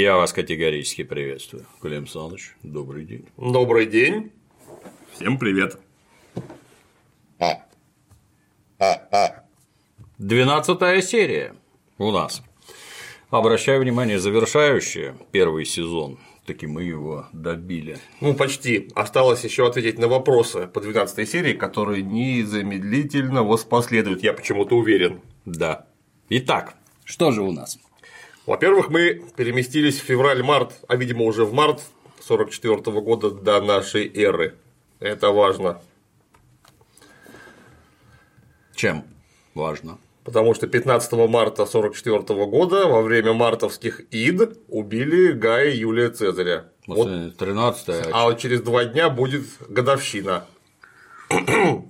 Я вас категорически приветствую. Клим Саныч, добрый день. Добрый день. Всем привет. Двенадцатая серия у нас. Обращаю внимание, завершающая первый сезон. Таки мы его добили. Ну, почти. Осталось еще ответить на вопросы по 12 серии, которые незамедлительно воспоследуют, я почему-то уверен. Да. Итак, что же у нас? Во-первых, мы переместились в февраль-март, а видимо уже в март 44 -го года до нашей эры. Это важно. Чем важно? Потому что 15 марта 44 года во время мартовских ид убили Гая и Юлия Цезаря. Вот 13 -е. А вот через два дня будет годовщина.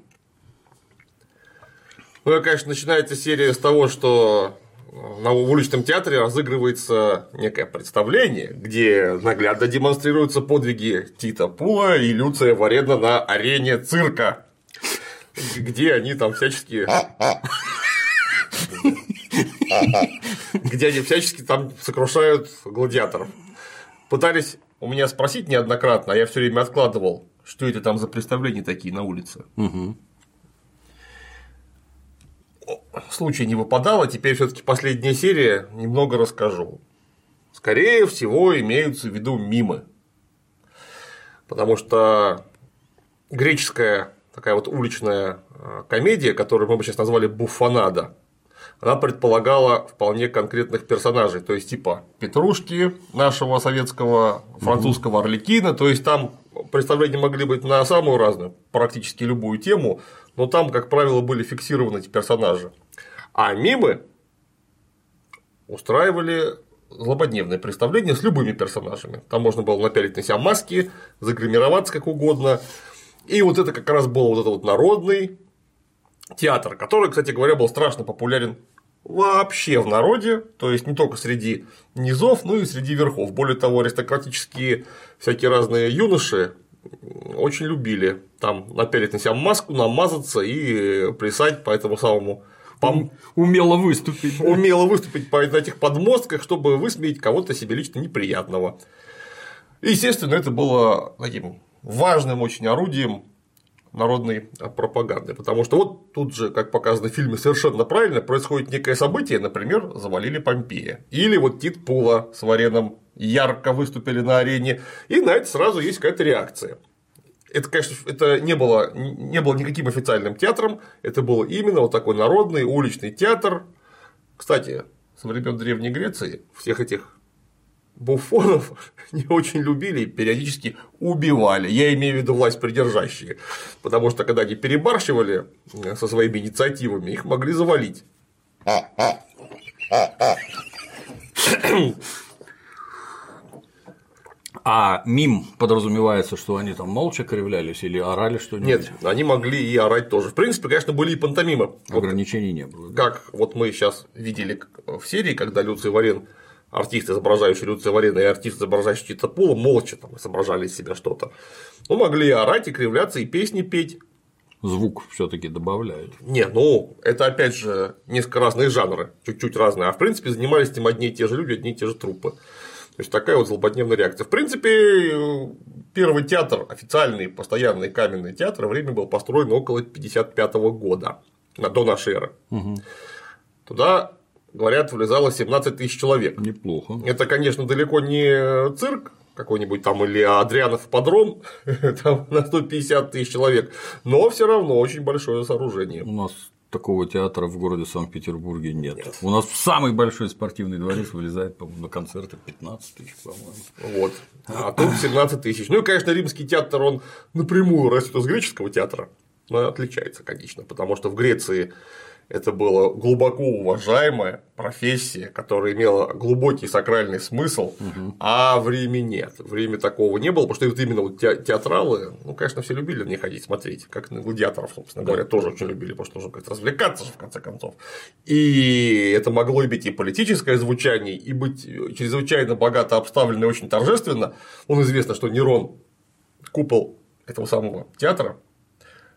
Ну, конечно, начинается серия с того, что на уличном театре разыгрывается некое представление, где наглядно демонстрируются подвиги Тита Пула и Люция Варена на арене цирка, где они там всячески где они всячески там сокрушают гладиаторов. Пытались у меня спросить неоднократно, а я все время откладывал, что это там за представления такие на улице. Случай не выпадало, теперь все-таки последняя серия, немного расскажу. Скорее всего, имеются в виду мимы. Потому что греческая такая вот уличная э, комедия, которую мы бы сейчас назвали буфонада, она предполагала вполне конкретных персонажей, то есть типа Петрушки нашего советского французского Орликина, то есть там представления могли быть на самую разную, практически любую тему, но там, как правило, были фиксированы эти персонажи. А мимы устраивали злободневное представление с любыми персонажами. Там можно было напялить на себя маски, загримироваться как угодно. И вот это как раз был вот этот вот народный театр, который, кстати говоря, был страшно популярен вообще в народе, то есть не только среди низов, но и среди верхов. Более того, аристократические всякие разные юноши очень любили там напялить на себя маску, намазаться и плясать по этому самому по... умело выступить. Умело выступить по этих подмостках, чтобы высмеять кого-то себе лично неприятного. И, естественно, это было таким важным очень орудием народной пропаганды. Потому что вот тут же, как показано в фильме, совершенно правильно происходит некое событие, например, завалили Помпея. Или вот Тит Пула с Вареном ярко выступили на арене, и на это сразу есть какая-то реакция. Это, конечно, это не было, не было никаким официальным театром, это был именно вот такой народный уличный театр. Кстати, со времен Древней Греции всех этих буфонов не очень любили и периодически убивали. Я имею в виду власть придержащие. Потому что когда они перебарщивали э, со своими инициативами, их могли завалить. А мим подразумевается, что они там молча кривлялись или орали что-нибудь? Нет, они могли и орать тоже. В принципе, конечно, были и пантомимы. Ограничений вот, не было. Как вот мы сейчас видели в серии, когда Люций Варен артист, изображающий Люция Варена, и артист, изображающий Тита молча там изображали из себя что-то. Ну, могли и орать, и кривляться, и песни петь. Звук все-таки добавляют. Не, ну, это опять же несколько разные жанры, чуть-чуть разные. А в принципе занимались этим одни и те же люди, одни и те же труппы. То есть такая вот злободневная реакция. В принципе, первый театр, официальный, постоянный каменный театр, время был построен около 55 года, до нашей эры. Угу. Туда говорят, влезало 17 тысяч человек. Неплохо. Это, конечно, далеко не цирк какой-нибудь там или Адрианов подром там на 150 тысяч человек, но все равно очень большое сооружение. У нас такого театра в городе Санкт-Петербурге нет. нет. У нас в самый большой спортивный дворец вылезает, по-моему, на концерты 15 тысяч, по-моему. Вот. А тут 17 тысяч. Ну и, конечно, римский театр, он напрямую растет из греческого театра, но отличается, конечно, потому что в Греции это была глубоко уважаемая профессия, которая имела глубокий сакральный смысл, угу. а в Риме нет. В Риме такого не было, потому что вот именно вот театралы, ну, конечно, все любили на них ходить смотреть, как на гладиаторов, собственно говоря, тоже очень любили, потому что нужно как-то развлекаться же, в конце концов. И это могло быть и политическое звучание, и быть чрезвычайно богато обставлено и очень торжественно. Он известно, что Нерон купол этого самого театра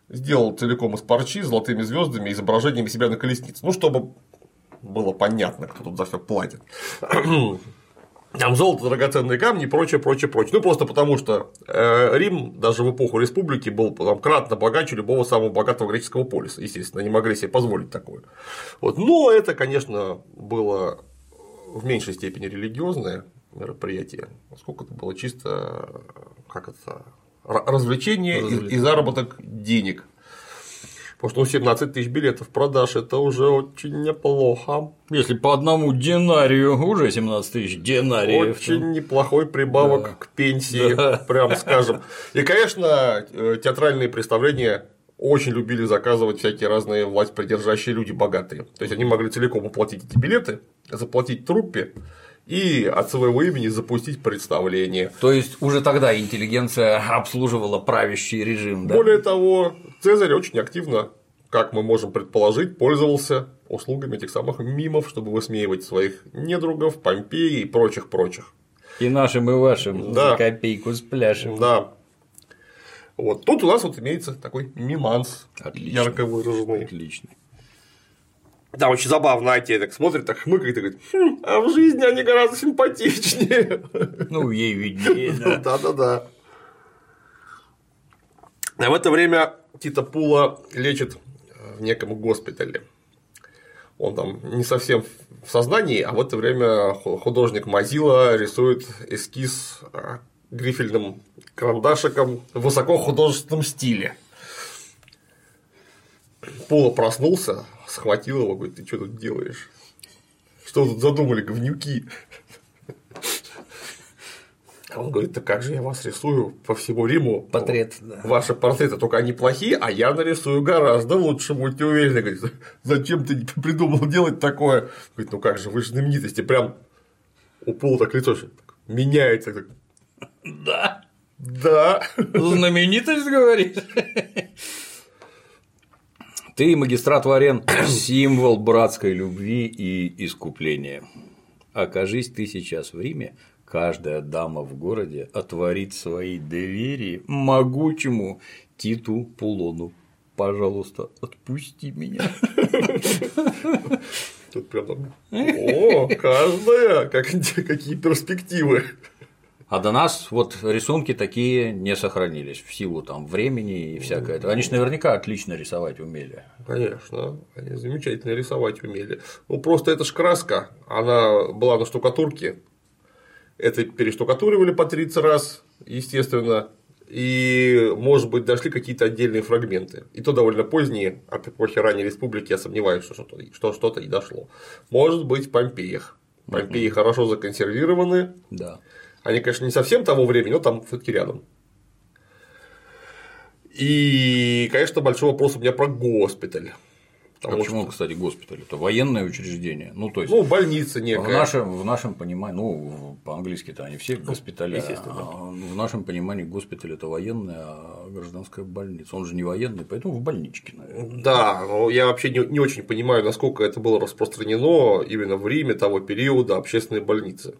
сделал целиком из парчи, золотыми звездами, изображениями себя на колеснице. Ну, чтобы было понятно, кто тут за все платит. Там золото, драгоценные камни и прочее, прочее, прочее. Ну, просто потому что э, Рим даже в эпоху республики был там, кратно богаче любого самого богатого греческого полиса. Естественно, не могли себе позволить такое. Вот. Но это, конечно, было в меньшей степени религиозное мероприятие, поскольку это было чисто как это, развлечение. И, и заработок денег. Потому что ну, 17 тысяч билетов продаж это уже очень неплохо. Если по одному динарию уже 17 тысяч динариев. Очень то... неплохой прибавок да. к пенсии, да. прям скажем. И, конечно, э, театральные представления очень любили заказывать всякие разные власть придержащие люди богатые. То есть они могли целиком оплатить эти билеты, заплатить труппе и от своего имени запустить представление. То есть уже тогда интеллигенция обслуживала правящий режим, да? Более того, Цезарь очень активно, как мы можем предположить, пользовался услугами этих самых мимов, чтобы высмеивать своих недругов, Помпеи и прочих-прочих. И нашим, и вашим да. за копейку с пляшем. Да. Вот тут у нас вот имеется такой миманс Отлично. ярко выраженный. Отличный. Да, очень забавно, а так смотрит, так хмыкает и говорит, хм, а в жизни они гораздо симпатичнее. Ну, ей виднее, да. Да-да-да. А в это время Тита Пула лечит в неком госпитале. Он там не совсем в сознании, а в это время художник Мазила рисует эскиз а, грифельным карандашиком в высоко художественном стиле. Пула проснулся, схватил его, говорит, ты что тут делаешь? Что тут задумали, говнюки? А он говорит, да как же я вас рисую по всему Риму? Портрет, да. Ваши портреты, только они плохие, а я нарисую гораздо лучше, будьте уверены. Говорит, зачем ты придумал делать такое? Говорит, ну как же, вы же знаменитости, прям у Пола так лицо меняется. Так. Да. Да. Знаменитость, говоришь? Ты, магистрат Варен, символ братской любви и искупления. Окажись ты сейчас в Риме, каждая дама в городе отворит свои двери могучему Титу Пулону. Пожалуйста, отпусти меня. Тут прям О, каждая, как, какие перспективы. А до нас вот рисунки такие не сохранились в силу там времени и всякое. Они же наверняка отлично рисовать умели. Конечно, они замечательно рисовать умели. Ну просто это ж краска, она была на штукатурке. Это перештукатуривали по 30 раз, естественно, и, может быть, дошли какие-то отдельные фрагменты. И то довольно поздние, от эпохи ранней республики, я сомневаюсь, что что-то что, что и дошло. Может быть, в Помпеях. Помпеи хорошо законсервированы. Да. Они, конечно, не совсем того времени, но там все-таки рядом. И, конечно, большой вопрос у меня про госпиталь. А почему, что... кстати, госпиталь? Это военное учреждение. Ну, то есть. Ну, больница некая. В нашем, в нашем понимании, ну, по-английски-то они все госпитали. Естественно. А в нашем понимании госпиталь это военная, а гражданская больница. Он же не военный, поэтому в больничке, наверное. Да, но я вообще не, не очень понимаю, насколько это было распространено именно в Риме того периода общественной больницы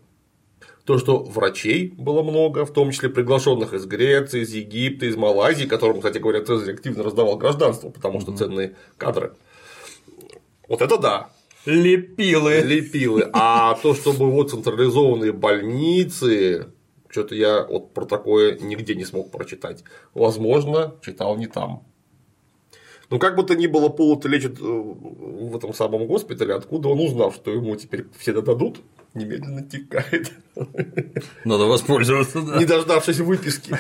то, что врачей было много, в том числе приглашенных из Греции, из Египта, из Малайзии, которым, кстати говоря, Цезарь активно раздавал гражданство, потому что ценные кадры. Вот это да. Лепилы. Лепилы. А то, чтобы вот централизованные больницы, что-то я вот про такое нигде не смог прочитать. Возможно, читал не там. Ну, как бы то ни было, Полота лечит э, в этом самом госпитале, откуда он узнал, что ему теперь все дадут, немедленно текает. Надо воспользоваться, да. Не дождавшись выписки.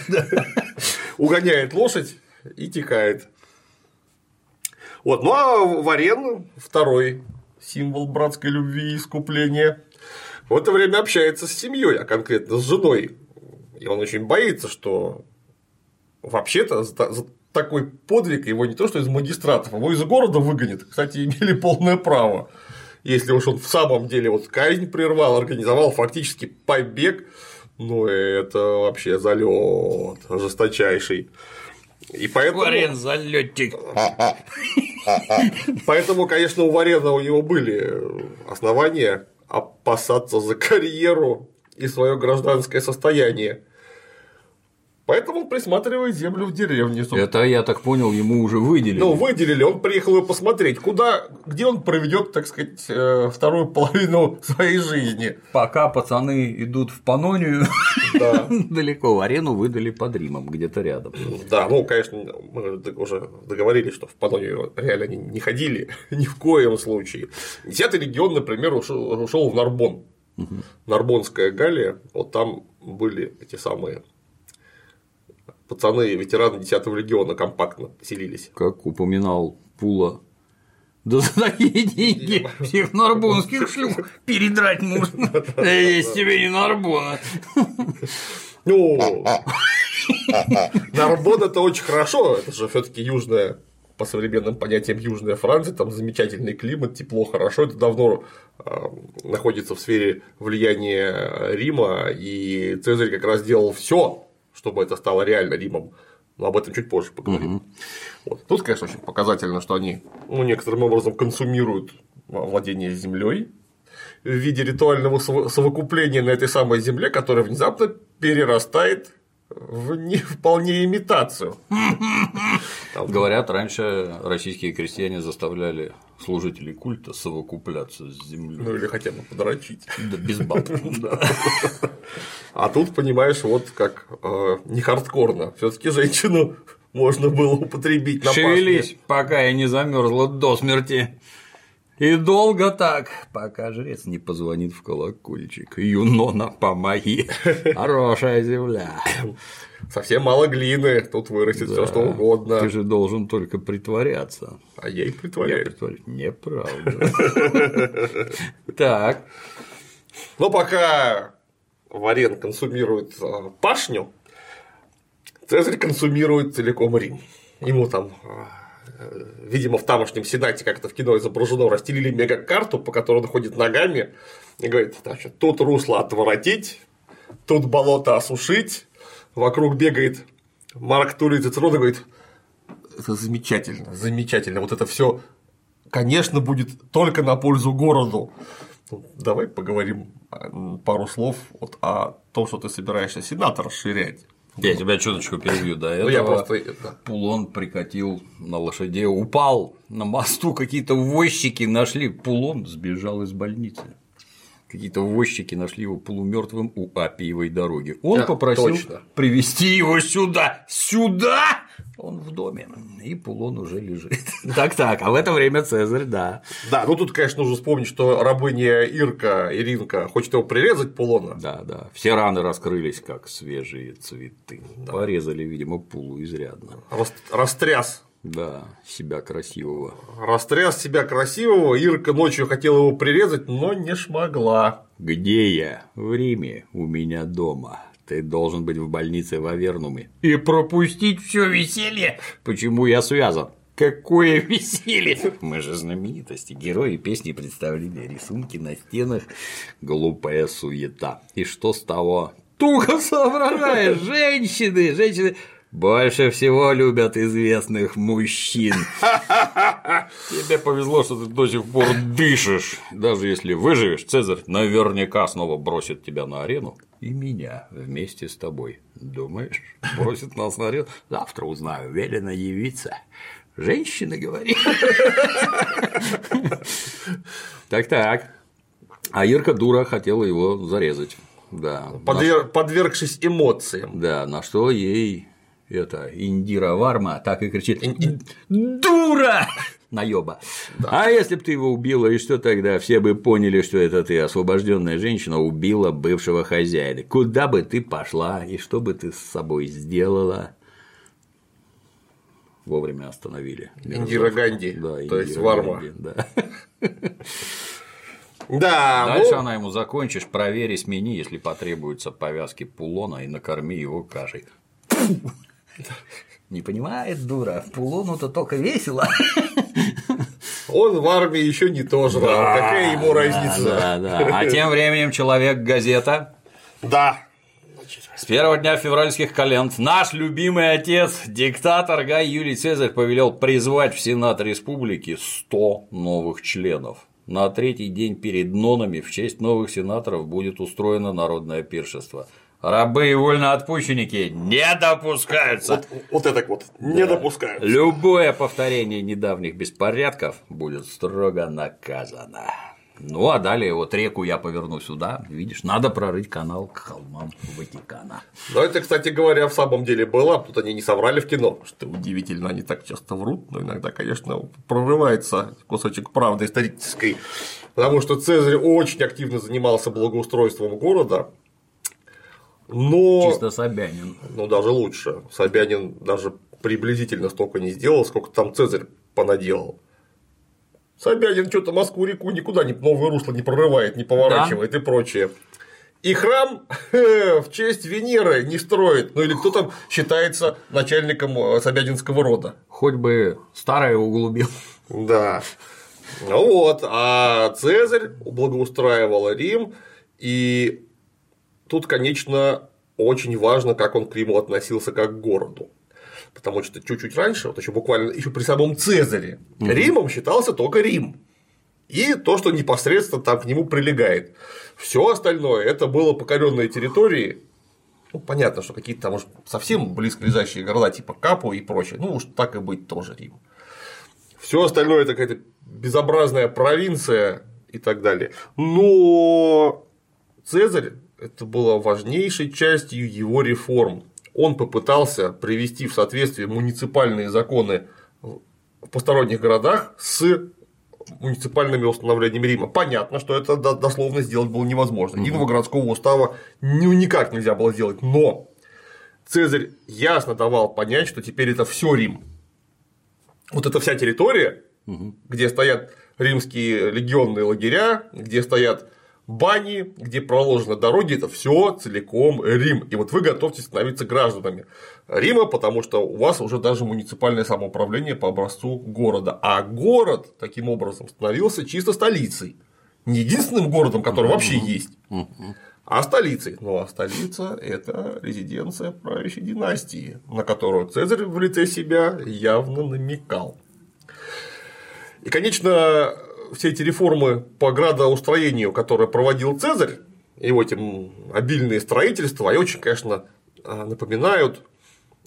Угоняет лошадь и текает. Вот, ну а Варен второй символ братской любви и искупления. В это время общается с семьей, а конкретно с женой. И он очень боится, что вообще-то за такой подвиг его не то что из магистратов, его из города выгонят. Кстати, имели полное право если уж он в самом деле вот казнь прервал, организовал фактически побег, ну это вообще залет жесточайший. И поэтому... Варен залетик. Поэтому, конечно, у Варена у него были основания опасаться за карьеру и свое гражданское состояние. Поэтому он присматривает землю в деревне. собственно. Это, я так понял, ему уже выделили. Ну, выделили, он приехал его посмотреть, куда, где он проведет, так сказать, э, вторую половину своей жизни. Пока пацаны идут в Панонию, Да. далеко в арену выдали под Римом, где-то рядом. Да, ну, конечно, мы уже договорились, что в Панонию реально не, не ходили ни в коем случае. Десятый регион, например, ушел, в Нарбон. Нарбонская Галия, вот там были эти самые пацаны, ветераны 10 региона компактно селились. Как упоминал Пула. Да за такие деньги всех нарбонских шлюх передрать можно. Есть тебе не Нарбона. Ну, Нарбон это очень хорошо, это же все-таки южная по современным понятиям Южная Франция, там замечательный климат, тепло, хорошо, это давно э, находится в сфере влияния Рима, и Цезарь как раз делал все, чтобы это стало реально Римом. Но об этом чуть позже поговорим. Вот. Тут, конечно, очень показательно, что они ну, некоторым образом консумируют владение землей в виде ритуального сов- совокупления на этой самой земле, которая внезапно перерастает в не вполне имитацию. Там- Говорят, раньше российские крестьяне заставляли служителей культа совокупляться с землей. Ну или хотя бы подрочить. Да, без баб. А тут, понимаешь, вот как э, не хардкорно. Все-таки женщину можно было употребить на Шевелись, пока я не замерзла до смерти. И долго так, пока жрец не позвонит в колокольчик. Юнона, помоги. Хорошая земля. Совсем мало глины, тут вырастет все что угодно. Ты же должен только притворяться. А я и Я притворяюсь. Неправда. Так. Но пока Варен консумирует э, пашню, Цезарь консумирует целиком Рим. Ему там, э, видимо, в тамошнем сенате, как это в кино изображено, расстелили мегакарту, по которой он ходит ногами, и говорит, значит, тут русло отворотить, тут болото осушить, вокруг бегает Марк Тулей Цицерон и говорит, это замечательно, замечательно, вот это все, конечно, будет только на пользу городу. Ну, Давай поговорим а, пару слов вот о том, что ты собираешься сенат расширять. Я тебя чуточку перебью. До Ну, я просто да. Пулон прикатил на лошаде, упал на мосту, какие-то возчики нашли, Пулон сбежал из больницы. Какие-то возчики нашли его полумертвым у Апиевой дороги. Он Да, попросил точно. привести его сюда. Сюда! Он в доме. И Пулон уже лежит. Так-так, а в это время Цезарь, да. Да, ну тут, конечно, нужно вспомнить, что рабыня Ирка, Иринка, хочет его прирезать Пулона. Да, да. Все раны раскрылись, как свежие цветы. Порезали, видимо, пулу изрядно. Рас- Растряс. Да, себя красивого. Растряс себя красивого, Ирка ночью хотела его прирезать, но не шмогла. Где я? В Риме, у меня дома. Ты должен быть в больнице в Авернуме. И пропустить все веселье. Почему я связан? Какое веселье! Мы же знаменитости, герои песни, представления, рисунки на стенах, глупая суета. И что с того? Туго соображаешь, женщины, женщины больше всего любят известных мужчин. Тебе повезло, что ты до сих пор дышишь. Даже если выживешь, Цезарь наверняка снова бросит тебя на арену и меня вместе с тобой. Думаешь, бросит нас на арену? Завтра узнаю, велено явиться. Женщины говорит. Так-так. А Ирка дура хотела его зарезать. Да. Подвер- подвергшись эмоциям. Да, на что ей это Индира Варма так и кричит «Дура!» Наеба. А если бы ты его убила, и что тогда? Все бы поняли, что это ты, освобожденная женщина, убила бывшего хозяина. Куда бы ты пошла и что бы ты с собой сделала? Вовремя остановили. Индира Ганди, Да, то есть Индира Варма. Ганди, да. Да, Дальше ну, она ему закончишь, проверь и смени, если потребуются повязки пулона, и накорми его кашей. Не понимает, дура, пулону-то только весело. он в армии еще не то жрал, какая ему разница? Да, да. А тем временем человек-газета Да. С первого дня февральских календ наш любимый отец, диктатор Гай Юлий Цезарь, повелел призвать в Сенат Республики 100 новых членов. На третий день перед нонами в честь новых сенаторов будет устроено народное пиршество. Рабы и вольноотпущенники не допускаются. Вот, вот это вот, не да. допускаются. Любое повторение недавних беспорядков будет строго наказано. Ну, а далее вот реку я поверну сюда, видишь, надо прорыть канал к холмам Ватикана. Но это, кстати говоря, в самом деле было, тут они не соврали в кино, что удивительно, они так часто врут, но иногда, конечно, прорывается кусочек правды исторической, потому что Цезарь очень активно занимался благоустройством города, но… Чисто Собянин. Ну, даже лучше. Собянин даже приблизительно столько не сделал, сколько там Цезарь понаделал. Собянин что-то Москву-реку никуда не новое русло не прорывает, не поворачивает да? и прочее. И храм в честь Венеры не строит. Ну или кто там считается начальником э, Собянинского рода. Хоть бы старое углубил. Да. Ну вот, а Цезарь благоустраивал Рим, и тут, конечно, очень важно, как он к Риму относился как к городу потому что чуть-чуть раньше, вот еще буквально еще при самом Цезаре, угу. Римом считался только Рим. И то, что непосредственно там к нему прилегает. Все остальное это было покоренные территории. Ну, понятно, что какие-то там уж совсем близко лежащие города, типа Капу и прочее. Ну, уж так и быть тоже Рим. Все остальное это какая-то безобразная провинция и так далее. Но Цезарь это было важнейшей частью его реформ он попытался привести в соответствие муниципальные законы в посторонних городах с муниципальными установлениями Рима. Понятно, что это дословно сделать было невозможно. Единого городского устава ну, никак нельзя было сделать, но Цезарь ясно давал понять, что теперь это все Рим. Вот эта вся территория, где стоят римские легионные лагеря, где стоят бани, где проложены дороги, это все целиком Рим. И вот вы готовьтесь становиться гражданами Рима, потому что у вас уже даже муниципальное самоуправление по образцу города. А город таким образом становился чисто столицей. Не единственным городом, который вообще есть, а столицей. Ну а столица – это резиденция правящей династии, на которую Цезарь в лице себя явно намекал. И, конечно, все эти реформы по градоустроению, которые проводил Цезарь, его этим обильные строительства, они очень, конечно, а, напоминают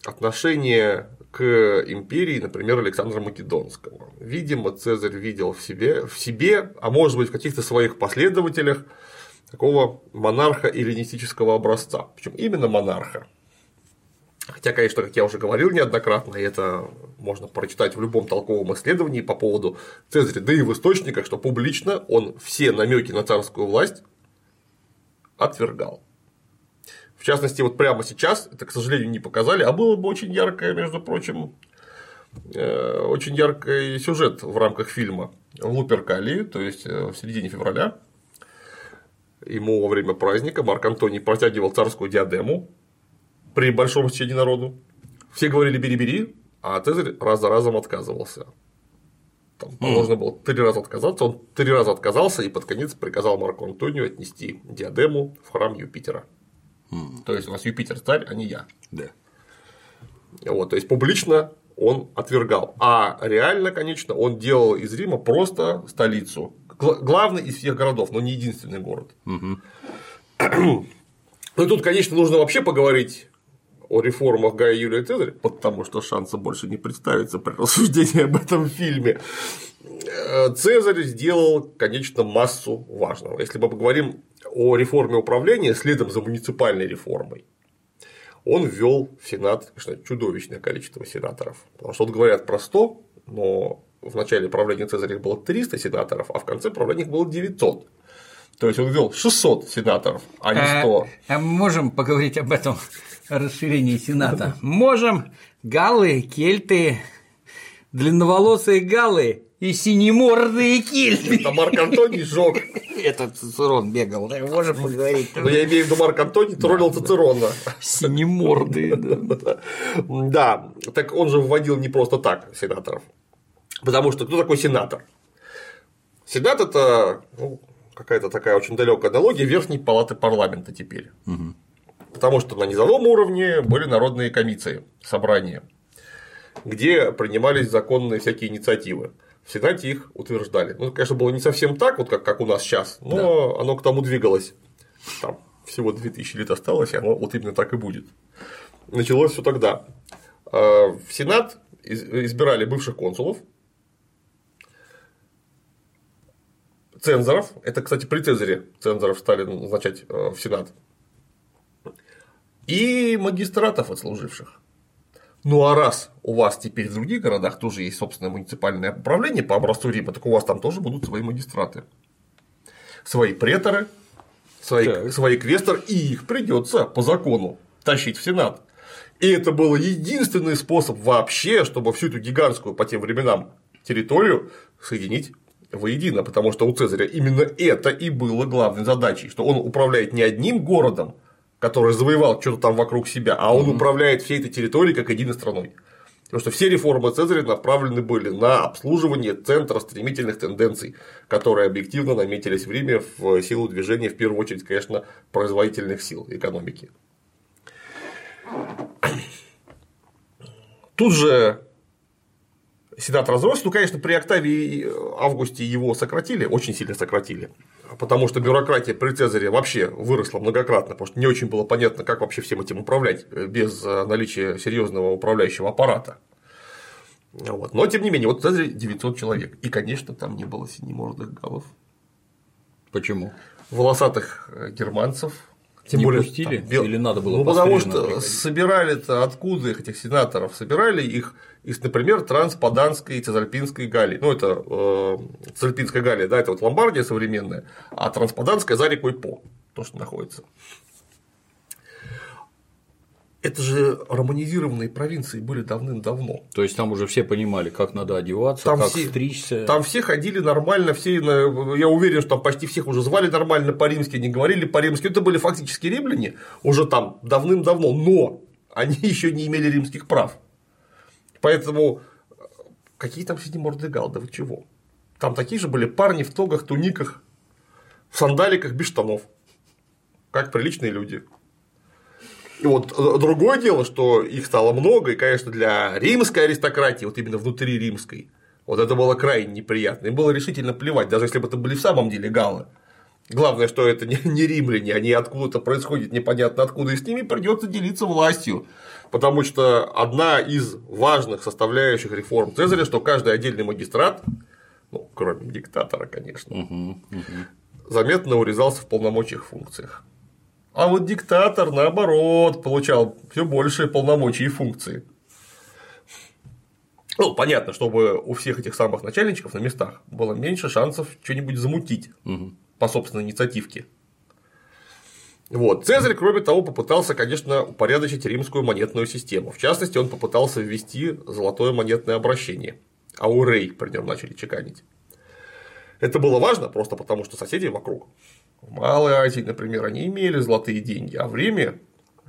отношение к империи, например, Александра Македонского. Видимо, Цезарь видел в себе, в себе, а может быть в каких-то своих последователях такого монарха эллинистического образца. Причем именно монарха. Хотя, конечно, как я уже говорил неоднократно, и это можно прочитать в любом толковом исследовании по поводу Цезаря, да и в источниках, что публично он все намеки на царскую власть отвергал. В частности, вот прямо сейчас, это, к сожалению, не показали, а было бы очень яркое, между прочим, э, очень яркий сюжет в рамках фильма в Луперкалии, то есть э, в середине февраля. Ему во время праздника Марк Антоний протягивал царскую диадему, при большом стечении народу. Все говорили бери-бери, а Цезарь раз за разом отказывался. Там mm. было три раза отказаться, он три раза отказался и под конец приказал Марку Антонию отнести диадему в храм Юпитера. Mm. То есть у нас Юпитер царь, а не я. Да. Вот, то есть публично он отвергал. А реально, конечно, он делал из Рима просто столицу. Главный из всех городов, но не единственный город. Угу. Ну и тут, конечно, нужно вообще поговорить о реформах Гая Юлия Цезаря, потому что шанса больше не представится при рассуждении об этом фильме. Э, Цезарь сделал, конечно, массу важного. Если мы поговорим о реформе управления следом за муниципальной реформой, он ввел в Сенат конечно, чудовищное количество сенаторов. Потому что вот говорят про 100, но в начале правления Цезаря было 300 сенаторов, а в конце правления их было 900. То есть он ввел 600 сенаторов, а не 100. А, а можем поговорить об этом расширении Сената. Можем галлы, кельты, длинноволосые галлы и синемордые кельты. Это Марк Антоний жёг. Это Цицерон бегал, да, можем поговорить. Но я имею в виду Марк Антоний троллил Цицерона. Синемордые, да. Да, так он же вводил не просто так сенаторов. Потому что кто такой сенатор? Сенат это ну, какая-то такая очень далекая аналогия верхней палаты парламента теперь. Угу. Потому что на низовом уровне были народные комиссии, собрания, где принимались законные всякие инициативы. В Сенате их утверждали. Ну, конечно, было не совсем так, вот как, как у нас сейчас, но да. оно к тому двигалось. Там всего 2000 лет осталось, и оно вот именно так и будет. Началось все тогда. А, в Сенат избирали бывших консулов, цензоров, это, кстати, при Цезаре цензоров стали назначать э, в Сенат, и магистратов отслуживших. Ну а раз у вас теперь в других городах тоже есть собственное муниципальное управление по образцу Рима, так у вас там тоже будут свои магистраты, свои преторы, свои, свои квесторы, и их придется по закону тащить в Сенат. И это был единственный способ вообще, чтобы всю эту гигантскую по тем временам территорию соединить воедино, потому что у Цезаря именно это и было главной задачей, что он управляет не одним городом, который завоевал что-то там вокруг себя, а он управляет всей этой территорией как единой страной. Потому что все реформы Цезаря направлены были на обслуживание центра стремительных тенденций, которые объективно наметились в Риме в силу движения, в первую очередь, конечно, производительных сил экономики. Тут же Сенат разросся. Ну, конечно, при Октавии Августе его сократили, очень сильно сократили, потому что бюрократия при Цезаре вообще выросла многократно, потому что не очень было понятно, как вообще всем этим управлять без наличия серьезного управляющего аппарата. Вот. Но, тем не менее, вот в Цезаре 900 человек. И, конечно, там не было синемордых галов. Почему? Волосатых германцев, тем не более, пустили там, или надо было Ну, потому что собирали-то откуда их, этих сенаторов? Собирали их из, например, Транспаданской и Цезальпинской Галлии. Ну, это э, Цезальпинская Галлия, да, это вот Ломбардия современная, а Транспаданская за рекой По, то, что находится это же романизированные провинции были давным-давно. То есть там уже все понимали, как надо одеваться, там как все, стричься. Там все ходили нормально, все, я уверен, что там почти всех уже звали нормально по-римски, не говорили по-римски. Это были фактически римляне уже там давным-давно, но они еще не имели римских прав. Поэтому какие там сидим мордегал, да вы чего? Там такие же были парни в тогах, туниках, в сандаликах без штанов, как приличные люди. Вот э, другое дело, что их стало много, и, конечно, для римской аристократии, вот именно внутри римской, вот это было крайне неприятно. Им было решительно плевать, даже если бы это были в самом деле галлы. Главное, что это не, не римляне, они откуда-то происходят непонятно откуда, и с ними придется делиться властью. Потому что одна из важных составляющих реформ Цезаря, что каждый отдельный магистрат, ну, кроме диктатора, конечно, угу, угу. заметно урезался в полномочиях функциях. А вот диктатор, наоборот, получал все большие полномочия и функции. Ну, понятно, чтобы у всех этих самых начальничков на местах было меньше шансов что-нибудь замутить угу. по собственной инициативке. Вот. Цезарь, кроме того, попытался, конечно, упорядочить римскую монетную систему. В частности, он попытался ввести золотое монетное обращение. Аурей при нем начали чеканить. Это было важно просто потому, что соседи вокруг в Малой Азии, например, они имели золотые деньги, а в Риме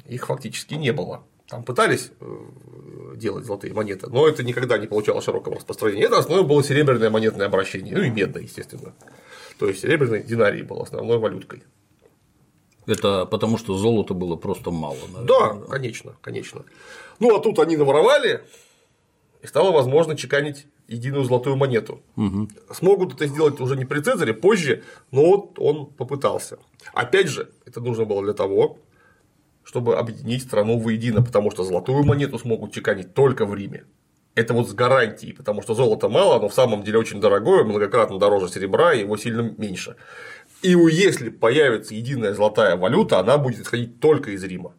их фактически не было. Там пытались э, делать золотые монеты, но это никогда не получало широкого распространения. Это основное было серебряное монетное обращение, ну и медное, естественно. То есть серебряный динарий был основной валюткой. Это потому, что золота было просто мало. Наверное. Да, конечно, конечно. Ну а тут они наворовали, и стало возможно чеканить единую золотую монету. Угу. Смогут это сделать уже не при Цезаре, позже, но вот он попытался. Опять же, это нужно было для того, чтобы объединить страну воедино, потому что золотую монету смогут чеканить только в Риме. Это вот с гарантией, потому что золота мало, оно в самом деле очень дорогое, многократно дороже серебра, и его сильно меньше. И если появится единая золотая валюта, она будет исходить только из Рима.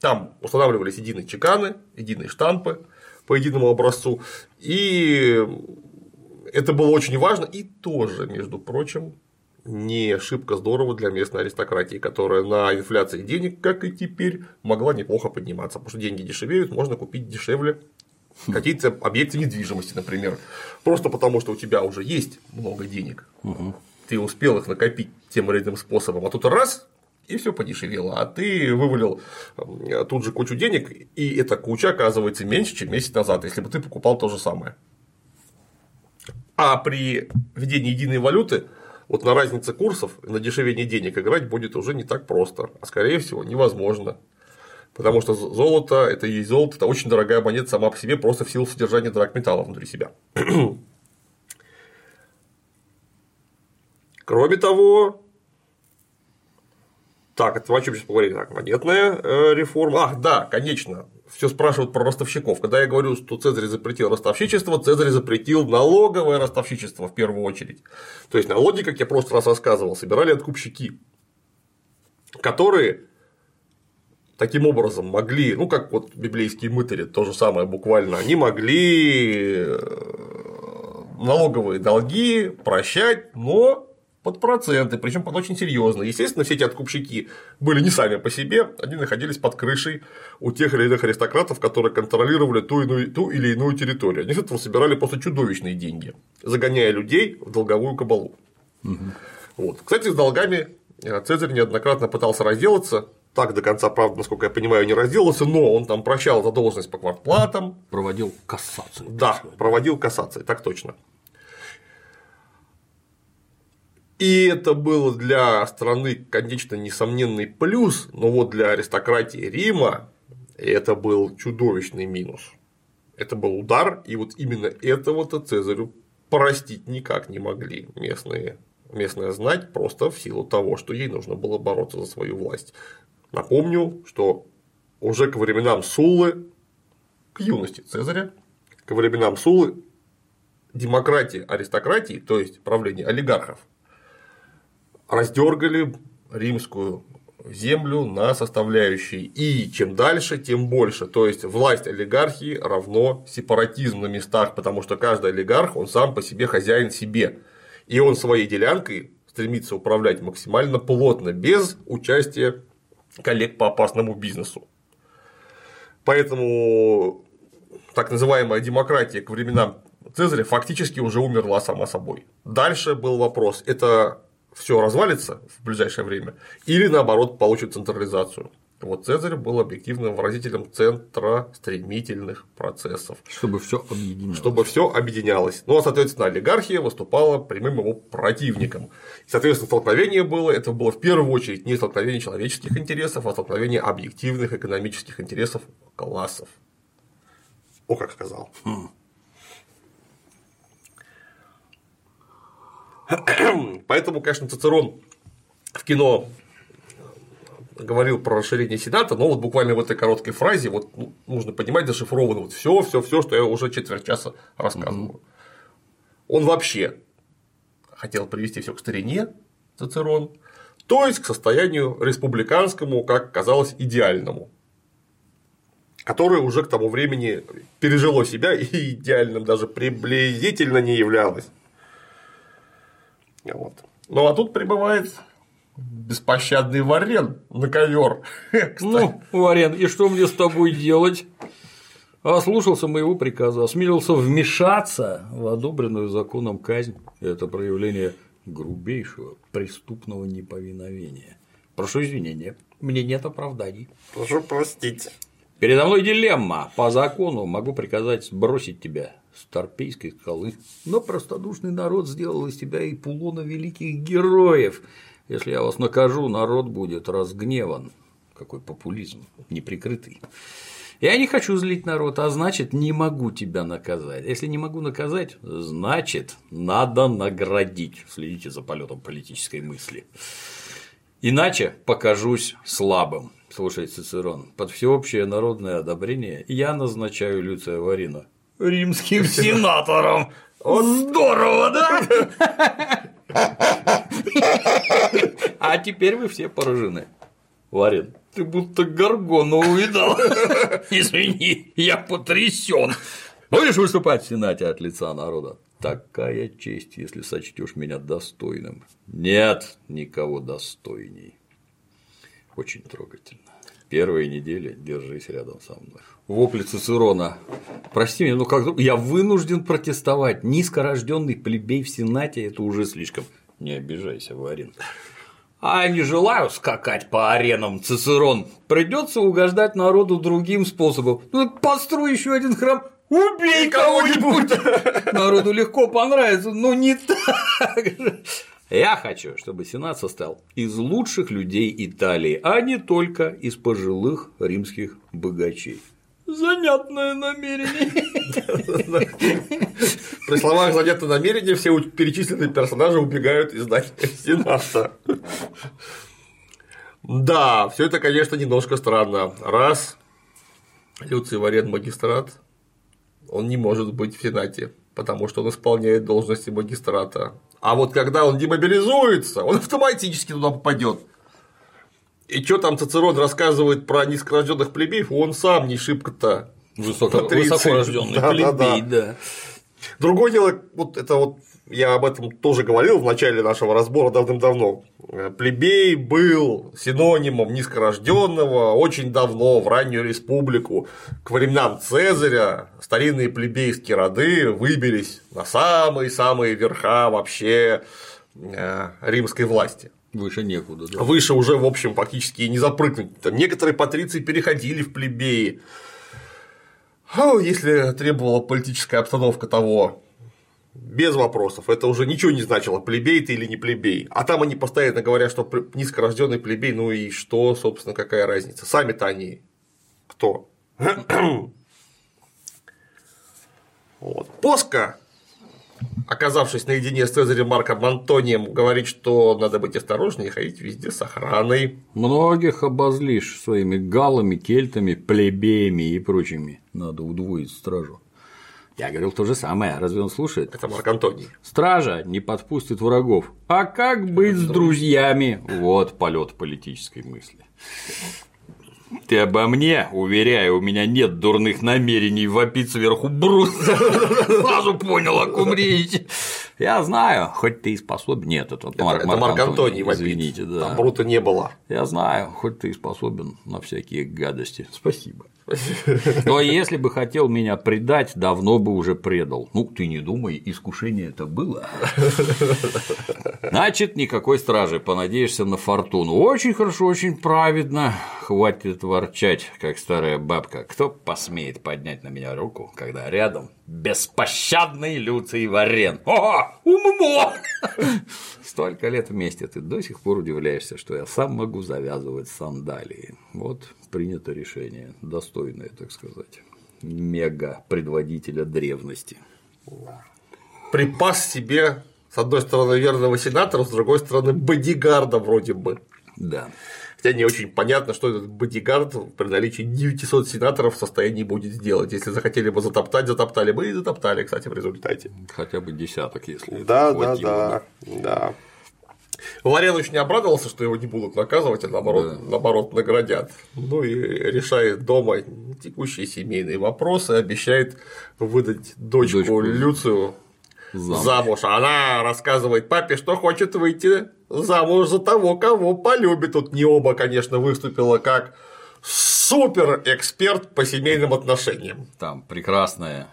Там устанавливались единые чеканы, единые штампы, по единому образцу. И это было очень важно. И тоже, между прочим, не шибко здорово для местной аристократии, которая на инфляции денег, как и теперь, могла неплохо подниматься, потому что деньги дешевеют, можно купить дешевле какие-то объекты недвижимости, например, просто потому что у тебя уже есть много денег, угу. ты успел их накопить тем или иным способом, а тут раз и все подешевело. А ты вывалил тут же кучу денег, и эта куча оказывается меньше, чем месяц назад, если бы ты покупал то же самое. А при введении единой валюты вот на разнице курсов на дешевение денег играть будет уже не так просто, а скорее всего невозможно. Потому что золото это и есть золото, это очень дорогая монета сама по себе, просто в силу содержания драгметалла внутри себя. Кроме того, Так, это о чем сейчас поговорили? Так, монетная э, реформа. Ах, да, конечно. Все спрашивают про ростовщиков. Когда я говорю, что Цезарь запретил ростовщичество, Цезарь запретил налоговое ростовщичество в первую очередь. То есть налоги, как я просто раз рассказывал, собирали откупщики, которые таким образом могли, ну как вот библейские мытари, то же самое буквально, они могли э, налоговые долги прощать, но под проценты, причем под очень серьезные. Естественно, все эти откупщики были не сами по себе, они находились под крышей у тех или иных аристократов, которые контролировали ту, иную, ту или иную территорию. Они с этого собирали просто чудовищные деньги, загоняя людей в долговую кабалу. Угу. Вот. Кстати, с долгами э, Цезарь неоднократно пытался разделаться, так до конца, правда, насколько я понимаю, не разделался, но он там прощал задолженность по квартплатам. Проводил кассацию. Да, проводил кассации, так точно. И это было для страны, конечно, несомненный плюс, но вот для аристократии Рима это был чудовищный минус. Это был удар, и вот именно этого-то Цезарю простить никак не могли местные, местная знать, просто в силу того, что ей нужно было бороться за свою власть. Напомню, что уже к временам Суллы, к юности Цезаря, к временам Суллы демократия аристократии, то есть правление олигархов, раздергали римскую землю на составляющие. И чем дальше, тем больше. То есть власть олигархии равно сепаратизм на местах, потому что каждый олигарх, он сам по себе хозяин себе. И он своей делянкой стремится управлять максимально плотно, без участия коллег по опасному бизнесу. Поэтому так называемая демократия к временам Цезаря фактически уже умерла сама собой. Дальше был вопрос, это все развалится в ближайшее время, или наоборот получит централизацию. Вот Цезарь был объективным выразителем центра стремительных процессов. Чтобы все объединялось. Чтобы все объединялось. Ну, а, соответственно, олигархия выступала прямым его противником. И, соответственно, столкновение было, это было в первую очередь не столкновение человеческих интересов, а столкновение объективных экономических интересов классов. О, как сказал. Хм. Поэтому, конечно, Цицерон в кино говорил про расширение Сената, но вот буквально в этой короткой фразе вот ну, нужно понимать зашифровано вот все, все, все, что я уже четверть часа рассказываю. Он вообще хотел привести все к старине, Цицерон, то есть к состоянию республиканскому, как казалось, идеальному, которое уже к тому времени пережило себя и идеальным даже приблизительно не являлось. Вот. Ну а тут прибывает беспощадный Варен на ковер. Ну, Варен, и что мне с тобой делать? Ослушался моего приказа, осмелился вмешаться в одобренную законом казнь. Это проявление грубейшего преступного неповиновения. Прошу извинения, мне нет оправданий. Прошу простить. Передо мной дилемма. По закону могу приказать сбросить тебя с Торпейской скалы, но простодушный народ сделал из тебя и пулона великих героев. Если я вас накажу, народ будет разгневан. Какой популизм, неприкрытый. Я не хочу злить народ, а значит, не могу тебя наказать. Если не могу наказать, значит, надо наградить. Следите за полетом политической мысли. Иначе покажусь слабым. Слушай, Цицерон, под всеобщее народное одобрение я назначаю Люция Варина римским сенатором. Здорово, да? А теперь вы все поражены. Варин, ты будто горгону увидал. Извини, я потрясен. Будешь выступать в Сенате от лица народа? Такая честь, если сочтешь меня достойным. Нет никого достойней. Очень трогательно. Первые недели держись рядом со мной. Вопли Цицерона. Прости меня, но как я вынужден протестовать. Низкорожденный плебей в Сенате это уже слишком. Не обижайся, Варин. А не желаю скакать по аренам, Цицерон. Придется угождать народу другим способом. Ну, построй еще один храм, убей кого-нибудь. Народу легко понравится, но не так же. Я хочу, чтобы Сенат состоял из лучших людей Италии, а не только из пожилых римских богачей. Занятное намерение. При словах занятное намерение все перечисленные персонажи убегают из здания Сената. Да, все это, конечно, немножко странно. Раз Люций Варен магистрат, он не может быть в Сенате, потому что он исполняет должности магистрата. А вот когда он демобилизуется, он автоматически туда попадет. И что там Цицерон рассказывает про низкорожденных плебеев, он сам не шибко-то Высоко, высокорожденный Да, да, плебей, да. да. Другое дело, вот это вот я об этом тоже говорил в начале нашего разбора давным-давно. Э, Плебей был синонимом низкорожденного очень давно, в раннюю республику. К временам Цезаря старинные плебейские роды выбились на самые-самые верха вообще э, римской власти. Выше некуда, да. Выше уже, в общем, фактически не запрыгнуть. Там некоторые патриции переходили в плебеи. Ну, если требовала политическая обстановка того, без вопросов. Это уже ничего не значило, плебей ты или не плебей. А там они постоянно говорят, что низкорожденный плебей, ну и что, собственно, какая разница? Сами-то они кто? Вот. Поска, оказавшись наедине с Цезарем Марком Антонием, говорит, что надо быть осторожнее и ходить везде с охраной. Многих обозлишь своими галами, кельтами, плебеями и прочими. Надо удвоить стражу. Я говорил то же самое, разве он слушает? Это Марк Антоний. Стража не подпустит врагов. А как быть с друзьями? Вот полет политической мысли. Ты обо мне, уверяю, у меня нет дурных намерений вопить сверху брус. Сразу понял, о ком речь. Я знаю, хоть ты и способен. Нет, это, Это Марк, это Марк Антоний вопит. Извините, да. Там Брута не было. Я знаю, хоть ты и способен на всякие гадости. Спасибо. Но если бы хотел меня предать, давно бы уже предал. Ну, ты не думай, искушение это было. Значит, никакой стражи, понадеешься на фортуну. Очень хорошо, очень праведно. Хватит ворчать, как старая бабка. Кто посмеет поднять на меня руку, когда рядом беспощадный Люций Варен? О, умно! Столько лет вместе ты до сих пор удивляешься, что я сам могу завязывать сандалии. Вот принято решение, достойное, так сказать, мега предводителя древности. Припас себе, с одной стороны, верного сенатора, с другой стороны, бодигарда вроде бы. Да. Хотя не очень понятно, что этот бодигард при наличии 900 сенаторов в состоянии будет сделать. Если захотели бы затоптать, затоптали бы и затоптали, кстати, в результате. Хотя бы десяток, если Да, хватило бы. да, да. Ларен очень обрадовался, что его не будут наказывать, а наоборот, Да. наоборот наградят. Ну и решает дома текущие семейные вопросы, обещает выдать дочку, Дочку. Люцию Замуж. замуж. Она рассказывает папе, что хочет выйти замуж за того, кого полюбит. Тут не оба, конечно, выступила как супер эксперт по семейным отношениям. Там прекрасная.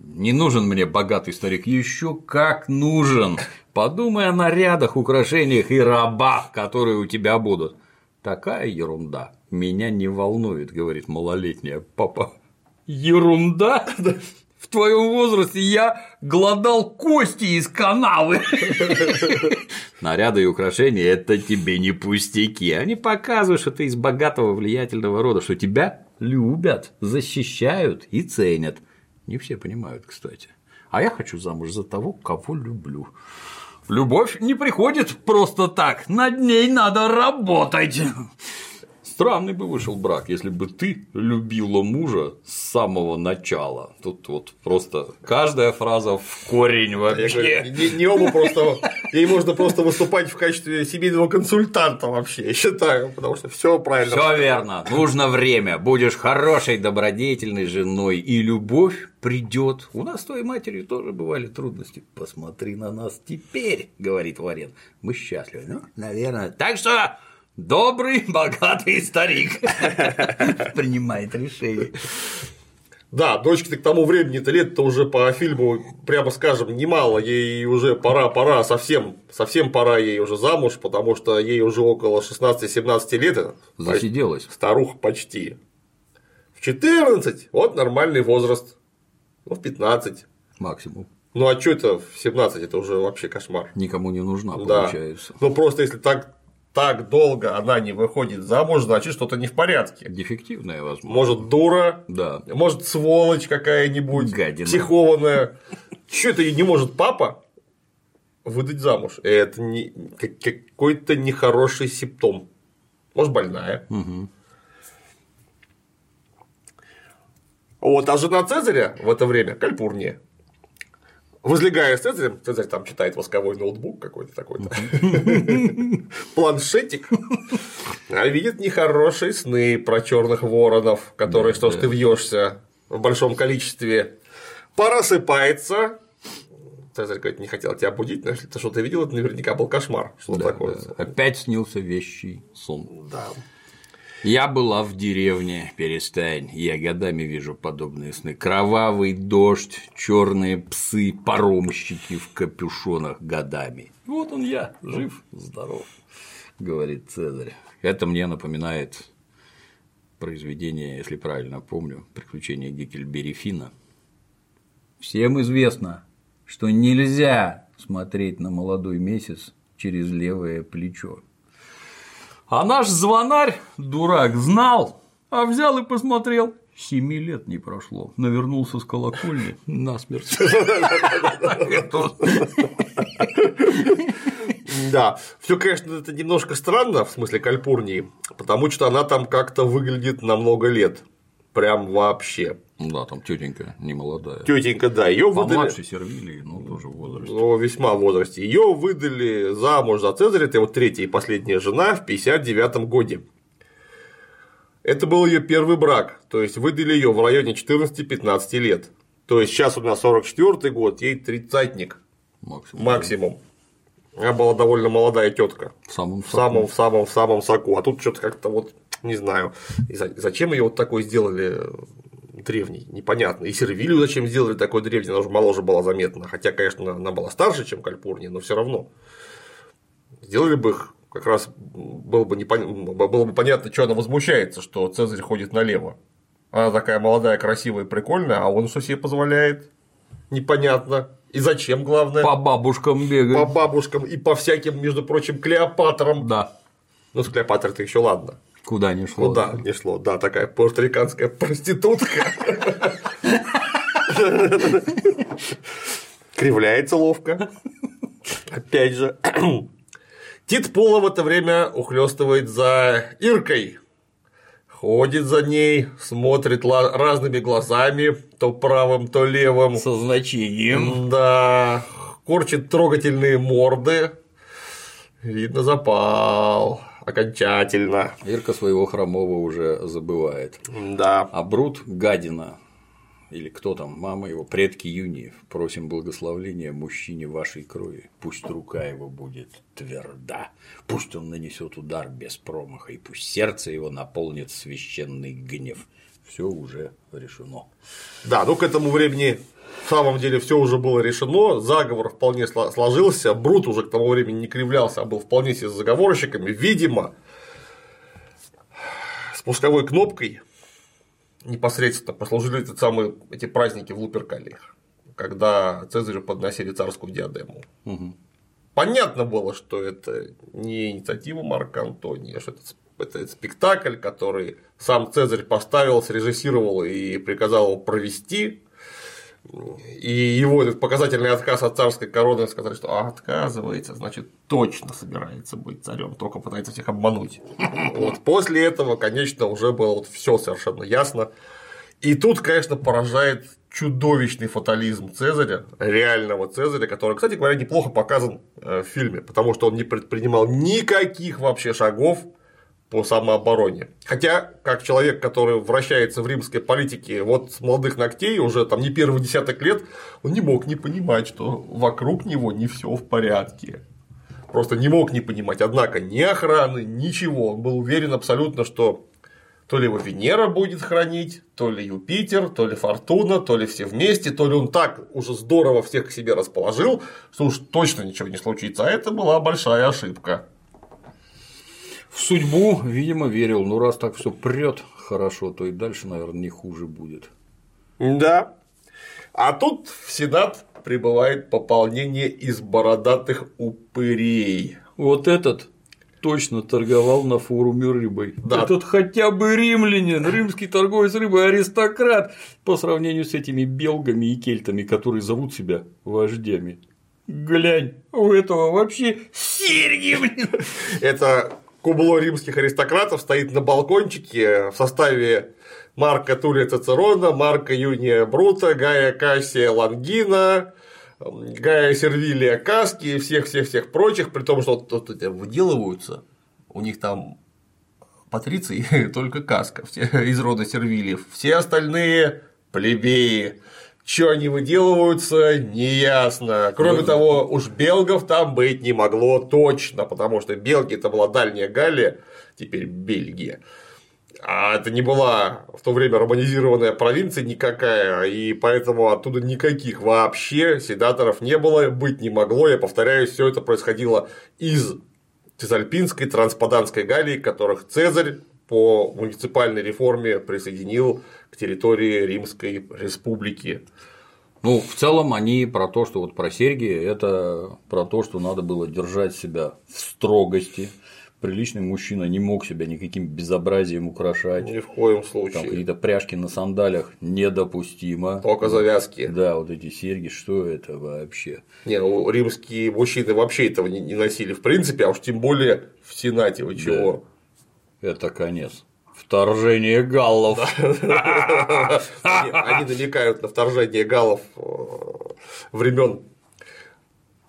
Не нужен мне богатый старик, еще как нужен. Подумай о нарядах, украшениях и рабах, которые у тебя будут. Такая ерунда меня не волнует, говорит малолетняя папа. Ерунда? В твоем возрасте я глодал кости из канавы. Наряды и украшения – это тебе не пустяки. Они показывают, что ты из богатого влиятельного рода, что тебя любят, защищают и ценят. Не все понимают, кстати. А я хочу замуж за того, кого люблю. Любовь не приходит просто так, над ней надо работать. Странный бы вышел брак, если бы ты любила мужа с самого начала. Тут вот просто каждая фраза в корень вообще. говорю, не, не оба просто. Ей можно просто выступать в качестве семейного консультанта вообще, я считаю, потому что все правильно. Все верно, нужно время, будешь хорошей, добродетельной женой, и любовь придет. У нас с твоей матерью тоже бывали трудности. Посмотри на нас теперь, говорит Варен. Мы счастливы. Ну, наверное. Так что добрый, богатый старик принимает решение. Да, дочке-то к тому времени-то лет-то уже по фильму, прямо скажем, немало, ей уже пора, пора, совсем, совсем пора ей уже замуж, потому что ей уже около 16-17 лет, Засиделась. старуха почти. В 14 вот нормальный возраст, ну в 15. Максимум. Ну а что это в 17, это уже вообще кошмар. Никому не нужна, Да. получается. Ну просто если так, так долго она не выходит замуж, значит что-то не в порядке. Дефективная, возможно. Может, дура, Да. может, сволочь какая-нибудь, Гадина. психованная. Что это не может папа выдать замуж? Это не, как- какой-то нехороший симптом. может, больная. Вот, а жена Цезаря в это время Кальпурния. Возлегая с Цезарем, Цезарь там читает восковой ноутбук какой-то такой-то, планшетик, а видит нехорошие сны про черных воронов, которые, что ж ты вьешься в большом количестве, просыпается, Цезарь говорит, не хотел тебя будить, но если ты что-то видел, это наверняка был кошмар. Что Да, такое? да. Опять снился вещий сон. Да. Я была в деревне, перестань. Я годами вижу подобные сны. Кровавый дождь, черные псы, паромщики в капюшонах годами. Вот он я, жив, здоров, говорит Цезарь. Это мне напоминает произведение, если правильно помню, «Приключения Геккельбери Финна». Всем известно, что нельзя смотреть на молодой месяц через левое плечо. А наш звонарь, дурак, знал, а взял и посмотрел. Семи лет не прошло, навернулся с колокольни насмерть. Да, все, конечно, это немножко странно, в смысле Кальпурнии, потому что она там как-то выглядит на много лет. Прям вообще. Да, там тетенька не молодая. Тетенька, да, ее выдали. Помладше Сервилии, но тоже в возрасте. Ну, весьма в возрасте. Ее выдали замуж за Цезаря, это его третья и последняя жена в 59 годе. Это был ее первый брак, то есть выдали ее в районе 14-15 лет. То есть сейчас у нас 44 год, ей тридцатник Максимум. максимум. Она была довольно молодая тетка. В самом В самом, в самом, в самом соку. А тут что-то как-то вот не знаю. И за- зачем ее вот такой сделали э, древний, непонятно. И Сервилию зачем сделали такой древний, она уже моложе была заметно. Хотя, конечно, она была старше, чем Кальпурния, но все равно. Сделали бы их как раз было бы, непон... было бы понятно, что она возмущается, что Цезарь ходит налево. Она такая молодая, красивая и прикольная, а он что себе позволяет? Непонятно. И зачем, главное? По бабушкам По бегает. бабушкам и по всяким, между прочим, Клеопатрам. Да. Ну, с Клеопатрой-то еще ладно. Куда не шло. Куда не шло, да, такая пуэрториканская проститутка. Кривляется ловко. Опять же. Тит Пола в это время ухлестывает за Иркой. Ходит за ней, смотрит разными глазами, то правым, то левым. Со значением. Да, корчит трогательные морды. Видно, запал. Окончательно. Ирка своего хромого уже забывает. Да. А Брут гадина, или кто там, мама его, предки Юниев, просим благословения мужчине вашей крови. Пусть рука его будет тверда, пусть он нанесет удар без промаха, и пусть сердце его наполнит священный гнев. Все уже решено. Да, ну к этому времени в самом деле все уже было решено, заговор вполне сло- сложился, Брут уже к тому времени не кривлялся, а был вполне себе с заговорщиками. Видимо, спусковой кнопкой непосредственно послужили эти самые эти праздники в Луперкалии, когда Цезарю подносили царскую диадему. Понятно было, что это не инициатива Марка Антония, что это, с- это спектакль, который сам Цезарь поставил, срежиссировал и приказал его провести. И его этот показательный отказ от царской короны сказали, что а, отказывается, значит, точно собирается быть царем, только пытается всех обмануть. Вот после этого, конечно, уже было вот все совершенно ясно. И тут, конечно, поражает чудовищный фатализм Цезаря, реального Цезаря, который, кстати говоря, неплохо показан э, в фильме, потому что он не предпринимал никаких вообще шагов по самообороне. Хотя, как человек, который вращается в римской политике вот с молодых ногтей, уже там не первый десяток лет, он не мог не понимать, что вокруг него не все в порядке. Просто не мог не понимать. Однако ни охраны, ничего. Он был уверен абсолютно, что то ли его Венера будет хранить, то ли Юпитер, то ли Фортуна, то ли все вместе, то ли он так уже здорово всех к себе расположил, что уж точно ничего не случится. А это была большая ошибка. В судьбу, видимо, верил. Ну, раз так все прет хорошо, то и дальше, наверное, не хуже будет. Да. А тут в Сенат прибывает пополнение из бородатых упырей. Вот этот точно торговал на форуме рыбой. Да. Этот хотя бы римлянин, римский торговец рыбой, аристократ по сравнению с этими белгами и кельтами, которые зовут себя вождями. Глянь, у этого вообще серьги, блин. Это кубло римских аристократов стоит на балкончике в составе Марка Тулия Цицерона, Марка Юния Брута, Гая Кассия Лангина, Гая Сервилия Каски и всех-всех-всех прочих, при том, что тут выделываются, у них там патриции только Каска из рода Сервилиев, все остальные плебеи. Что они выделываются, неясно. Кроме ну, того, уж белгов там быть не могло точно, потому что Белгия это была дальняя Галлия, теперь Бельгия. А это не была в то время романизированная провинция никакая, и поэтому оттуда никаких вообще седаторов не было, быть не могло. Я повторяюсь, все это происходило из Цезальпинской, Транспаданской Галлии, которых Цезарь по муниципальной реформе присоединил к территории Римской республики. Ну, в целом они про то, что вот про серьги, это про то, что надо было держать себя в строгости, приличный мужчина не мог себя никаким безобразием украшать. Ни в коем случае. Там какие-то пряжки на сандалях недопустимо. Только завязки. Да, вот эти серьги, что это вообще? Не, ну римские мужчины вообще этого не, носили в принципе, а уж тем более в Сенате, вы чего? Да. Это конец. Вторжение галлов. Они намекают на вторжение галлов э, времен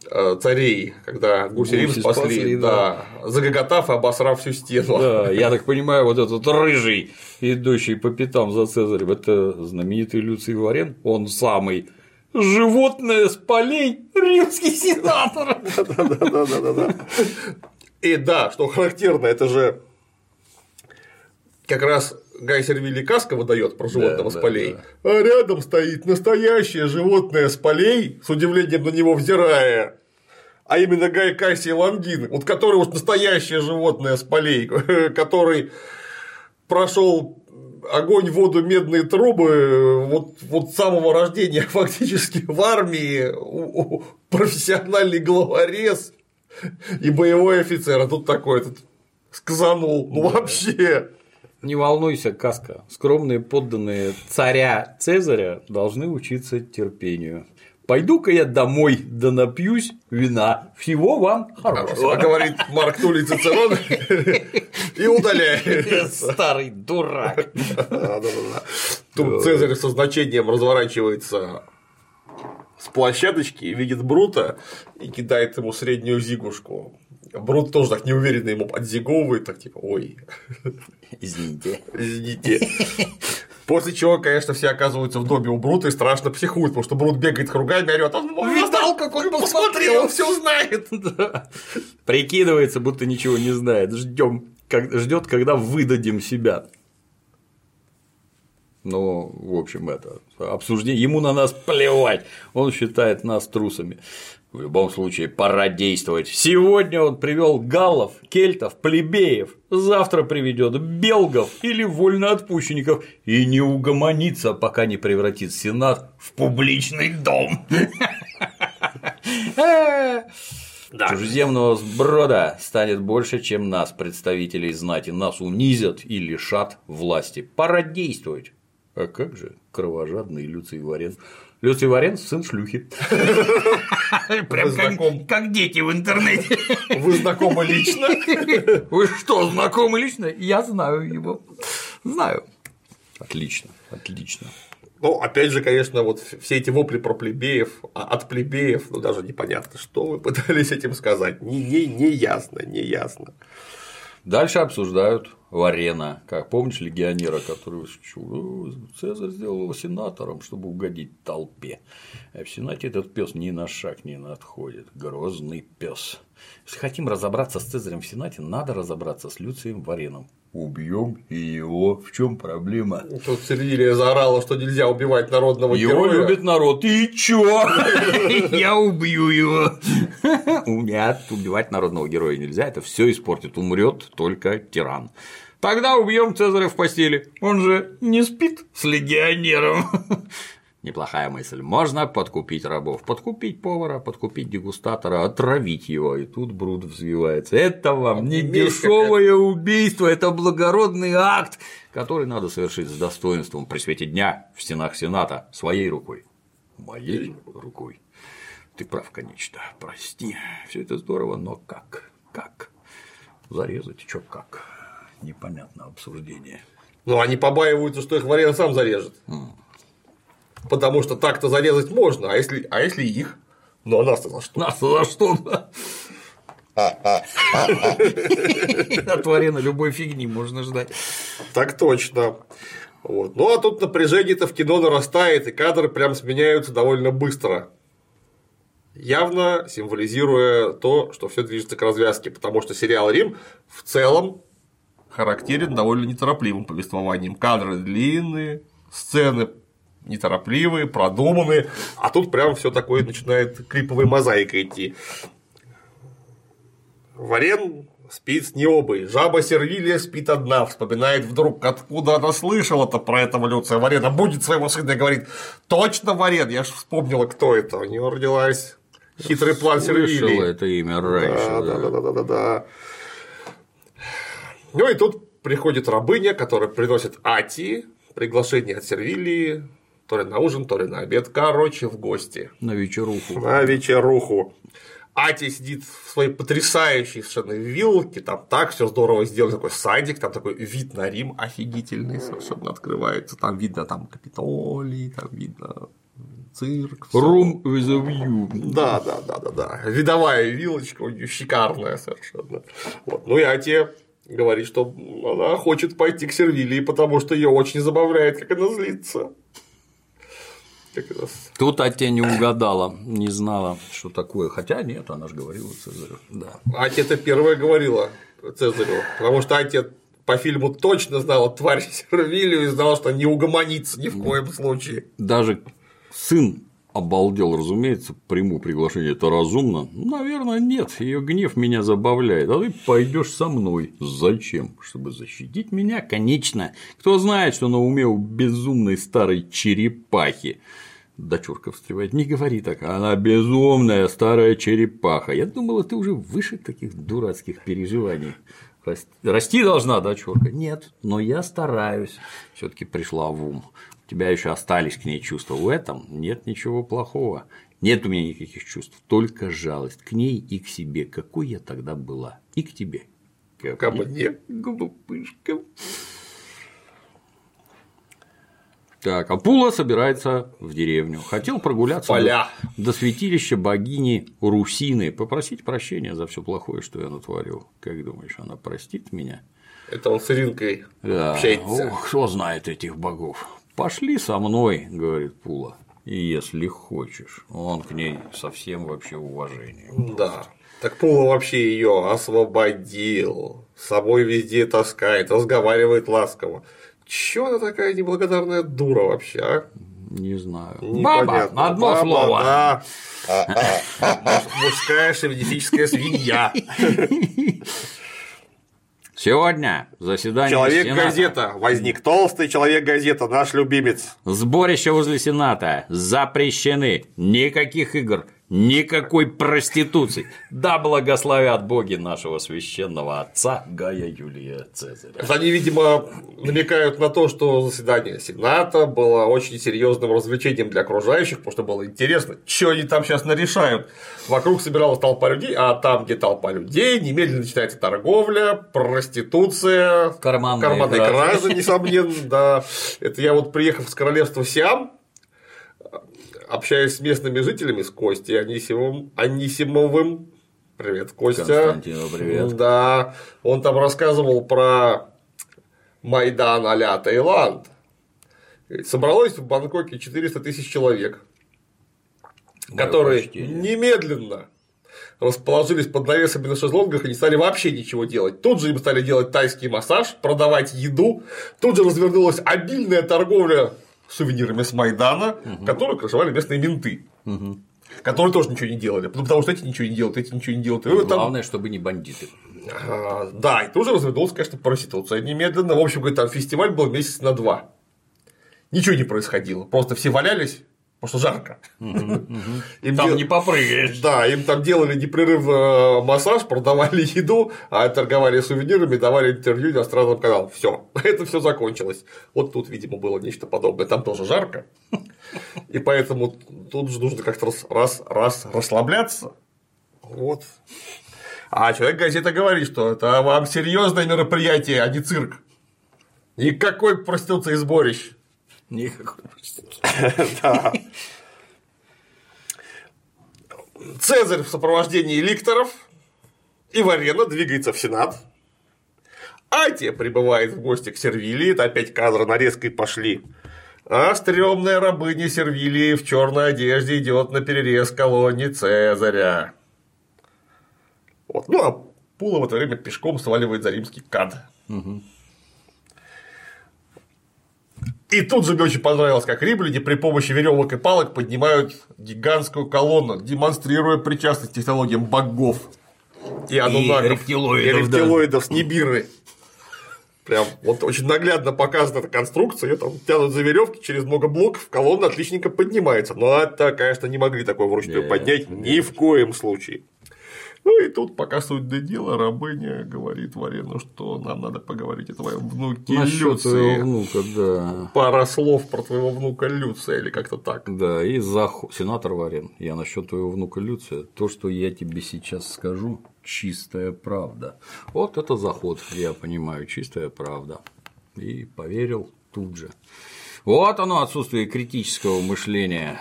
Э, царей, когда гуси Рим спасли, спасли да, да, загоготав и обосрав всю стену. Да, я так понимаю, вот этот рыжий, идущий по пятам за Цезарем, это знаменитый Люций Варен, он самый животное с полей римский сенатор. Да-да-да. И да, что характерно, это же как раз Гай Сервилий Каска выдает про животного да, с полей, да, да. а рядом стоит настоящее животное с полей, с удивлением на него взирая, а именно Гай Кассий Лангин, вот который вот настоящее животное с полей, который прошел огонь, воду, медные трубы вот, вот с самого рождения фактически в армии, профессиональный главорез и боевой офицер, а тут такой этот сказанул, ну вообще. Не волнуйся, Каска. Скромные подданные царя Цезаря должны учиться терпению. Пойду-ка я домой, да напьюсь вина. Всего вам хорошего. Говорит Марк Тулей Цицерон и удаляет. Старый дурак. Тут Цезарь со значением разворачивается с площадочки, видит Брута и кидает ему среднюю зигушку. Брут тоже так неуверенно ему отзиговывает, так типа, ой. Извините. Извините. После чего, конечно, все оказываются в доме у Брута и страшно психуют, потому что Брут бегает кругами, орет, он видал, как он посмотрел, он все знает. Да. Прикидывается, будто ничего не знает. Ждем, как, ждет, когда выдадим себя. Ну, в общем, это обсуждение. Ему на нас плевать. Он считает нас трусами. В любом случае, пора действовать. Сегодня он привел галлов, кельтов, плебеев, завтра приведет белгов или вольноотпущенников и не угомонится, пока не превратит Сенат в публичный дом. Да. Чужеземного сброда станет больше, чем нас, представителей знати. Нас унизят и лишат власти. Пора действовать. А как же кровожадный Люций Варен? Люций Варен – сын шлюхи. Прям как, как дети в интернете. Вы знакомы лично? Вы что, знакомы лично? Я знаю его. Знаю. Отлично, отлично. Ну, опять же, конечно, вот все эти вопли про плебеев, а от плебеев, ну, даже непонятно, что вы пытались этим сказать. Не, не, не ясно, не ясно. Дальше обсуждают Варена, как помнишь легионера, который «Э, Цезарь сделал сенатором, чтобы угодить толпе. А в Сенате этот пес ни на шаг не отходит. Грозный пес. Если хотим разобраться с Цезарем в Сенате, надо разобраться с Люцием Вареном. Убьем и его. В чем проблема? Тут Сервилия заорала, что нельзя убивать народного его героя. Его любит народ. И чё? Я убью его. Нет, убивать народного героя нельзя. Это все испортит. Умрет только тиран. Тогда убьем Цезаря в постели. Он же не спит с легионером. Неплохая мысль. Можно подкупить рабов, подкупить повара, подкупить дегустатора, отравить его. И тут Брут взвивается. Это вам не дешевое убийство, это благородный акт, который надо совершить с достоинством при свете дня в стенах Сената своей рукой. Моей рукой. Ты прав, конечно. Прости. Все это здорово, но как? Как? Зарезать, чё как. Непонятно обсуждение. Ну, они побаиваются, что их Варен сам зарежет. Потому что так-то зарезать можно, а если, а если их? Ну, а нас-то за что? Нас-то за что? да? От Варена любой фигни можно ждать. Так точно. Вот. Ну а тут напряжение-то в кино нарастает, и кадры прям сменяются довольно быстро. Явно символизируя то, что все движется к развязке, потому что сериал Рим в целом характерен довольно неторопливым повествованием. Кадры длинные, сцены неторопливые, продуманные, а тут прям все такое начинает клиповой мозаикой идти. Варен спит с необой, жаба Сервилия спит одна, вспоминает вдруг, откуда она слышала-то про этого Люция Варена, будет своего сына и говорит, точно Варен, я ж вспомнила, кто это, у него родилась хитрый план Сервилии. это имя раньше. Да, да. да, да, да, да, да. Ну и тут приходит рабыня, которая приносит Ати приглашение от Сервилии, то ли на ужин, то ли на обед, короче, в гости На вечеруху. на вечеруху. Ати сидит в своей потрясающей совершенно вилке, там так все здорово сделано, такой садик, там такой вид на Рим офигительный совершенно открывается, там видно там Капитолий, там видно цирк. Room with a view. Да, да, да, да, да. Видовая вилочка у нее шикарная совершенно. Вот. Ну и Ати говорит, что она хочет пойти к Сервилии, потому что ее очень забавляет, как она злится. Как с- Тут Атя не угадала, не знала, что такое. Хотя нет, она же говорила Цезарю. Да. Ати это первая говорила Цезарю, потому что Ати по фильму точно знала тварь Сервилию и знала, что не угомонится ни в коем случае. Даже сын обалдел, разумеется, приму приглашение, это разумно. Наверное, нет, ее гнев меня забавляет, а ты пойдешь со мной. Зачем? Чтобы защитить меня? Конечно. Кто знает, что на уме у безумной старой черепахи. Дочурка встревает, не говори так, она безумная старая черепаха. Я думала, ты уже выше таких дурацких переживаний. Рас- Расти должна дочурка. Нет, но я стараюсь. Все-таки пришла в ум. У тебя еще остались к ней чувства. В этом нет ничего плохого. Нет у меня никаких чувств, только жалость к ней и к себе. Какой я тогда была? И к тебе. Ко мне. Глупышка. Так, Апула собирается в деревню. Хотел прогуляться Поля. до, до святилища богини Русины, попросить прощения за все плохое, что я натворил. Как думаешь, она простит меня? Это он с Иринкой Да. общается. Ох, кто знает этих богов. Пошли со мной, говорит Пула. Если хочешь, он к ней совсем вообще уважение. Да. Так Пула вообще ее освободил, с собой везде таскает, разговаривает ласково. Чё она такая неблагодарная дура вообще, а? Не знаю. Непонятно. Баба, одно Баба, слово. да. Мужская шовинистическая свинья. Сегодня заседание Сената. Человек-газета. Возник толстый человек-газета, наш любимец. Сборища возле Сената запрещены. Никаких игр, никакой проституции. Да благословят боги нашего священного отца Гая Юлия Цезаря. Они, видимо, намекают на то, что заседание Сената было очень серьезным развлечением для окружающих, потому что было интересно, что они там сейчас нарешают. Вокруг собиралась толпа людей, а там, где толпа людей, немедленно начинается торговля, проституция, Карманные карманные кражи. несомненно, да. Это я вот приехав с королевства Сиам, общаясь с местными жителями, с Костей Анисимовым, Анисимовым, привет, Костя. Константину привет. Да, он там рассказывал про Майдан а-ля Таиланд. Собралось в Бангкоке 400 тысяч человек, Мое которые почтение. немедленно расположились под навесами на шезлонгах и не стали вообще ничего делать. Тут же им стали делать тайский массаж, продавать еду. Тут же развернулась обильная торговля сувенирами с Майдана, которую крышевали местные менты. Которые тоже ничего не делали, ну, потому что эти ничего не делают, эти ничего не делают. И вот там- Главное, чтобы не бандиты. а, Да, и тоже развернулась, конечно, проституция немедленно. В общем, говорит, там фестиваль был месяц на два. Ничего не происходило. Просто все валялись, потому что жарко. Им Там не попрыгаешь. Да, им там делали непрерывно массаж, продавали еду, а торговали сувенирами, давали интервью иностранным каналам. Все, это все закончилось. Вот тут, видимо, было нечто подобное. Там тоже жарко. И поэтому тут же нужно как-то раз, раз, раз расслабляться. Вот. А человек-газета говорит, что это вам серьезное мероприятие, а не цирк. Никакой проституции и сборищ. Никакой Да. Цезарь в сопровождении ликторов и Варена двигается в Сенат. Атия прибывает в гости к Сервилии, это опять кадры нарезкой пошли. А стрёмная рабыня Сервилии в черной одежде идет на перерез колонии Цезаря. Вот. Ну, а Пула в это время пешком сваливает за римский кад. И тут же мне очень понравилось, как римляне при помощи веревок и палок поднимают гигантскую колонну, демонстрируя причастность к технологиям богов и анунаков, рептилоидов, и рептилоидов с Нибиры. Прям вот очень наглядно показана эта конструкция, ее там тянут за веревки через много блоков, колонна отличненько поднимается. Но это, конечно, не могли такое вручную Нет, поднять ни в коем случае. Ну и тут, пока суть до дела, рабыня говорит Варену, что нам надо поговорить о твоем внуке Насчет твоего Люции. внука, да. Пара слов про твоего внука Люция или как-то так. Да, и заход... сенатор Варен, я насчет твоего внука Люция, то, что я тебе сейчас скажу, чистая правда. Вот это заход, я понимаю, чистая правда. И поверил тут же. Вот оно отсутствие критического мышления.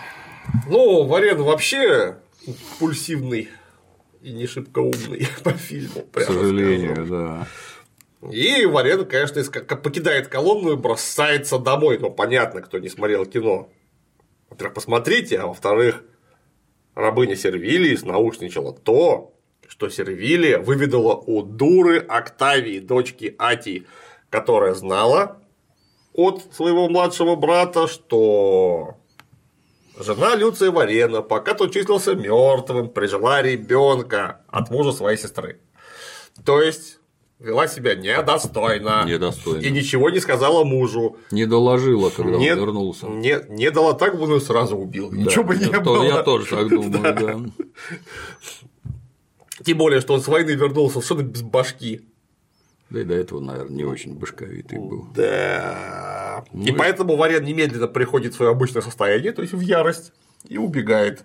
Ну, Варен вообще пульсивный и не шибко умный по фильму, К сожалению, скажу. да. И Варен, конечно, из- покидает колонну и бросается домой. Ну, понятно, кто не смотрел кино. Во-первых, посмотрите, а во-вторых, рабыня Сервилии наушничала то, что Сервилия выведала у дуры Октавии, дочки Атии, которая знала от своего младшего брата, что жена Люция Варена, пока тот числился мертвым, прижила ребенка от мужа своей сестры. То есть вела себя недостойно. Недостойно. И ничего не сказала мужу. Не доложила, когда Не, он вернулся. не, не дала так, бы он ее сразу убил. Ничего бы не я, было. то- я тоже так думаю, да. Тем более, что он с войны вернулся совершенно без башки. Да и до этого, наверное, не очень башковитый был. Да. Ну и поэтому Варен немедленно приходит в свое обычное состояние, то есть в ярость, и убегает.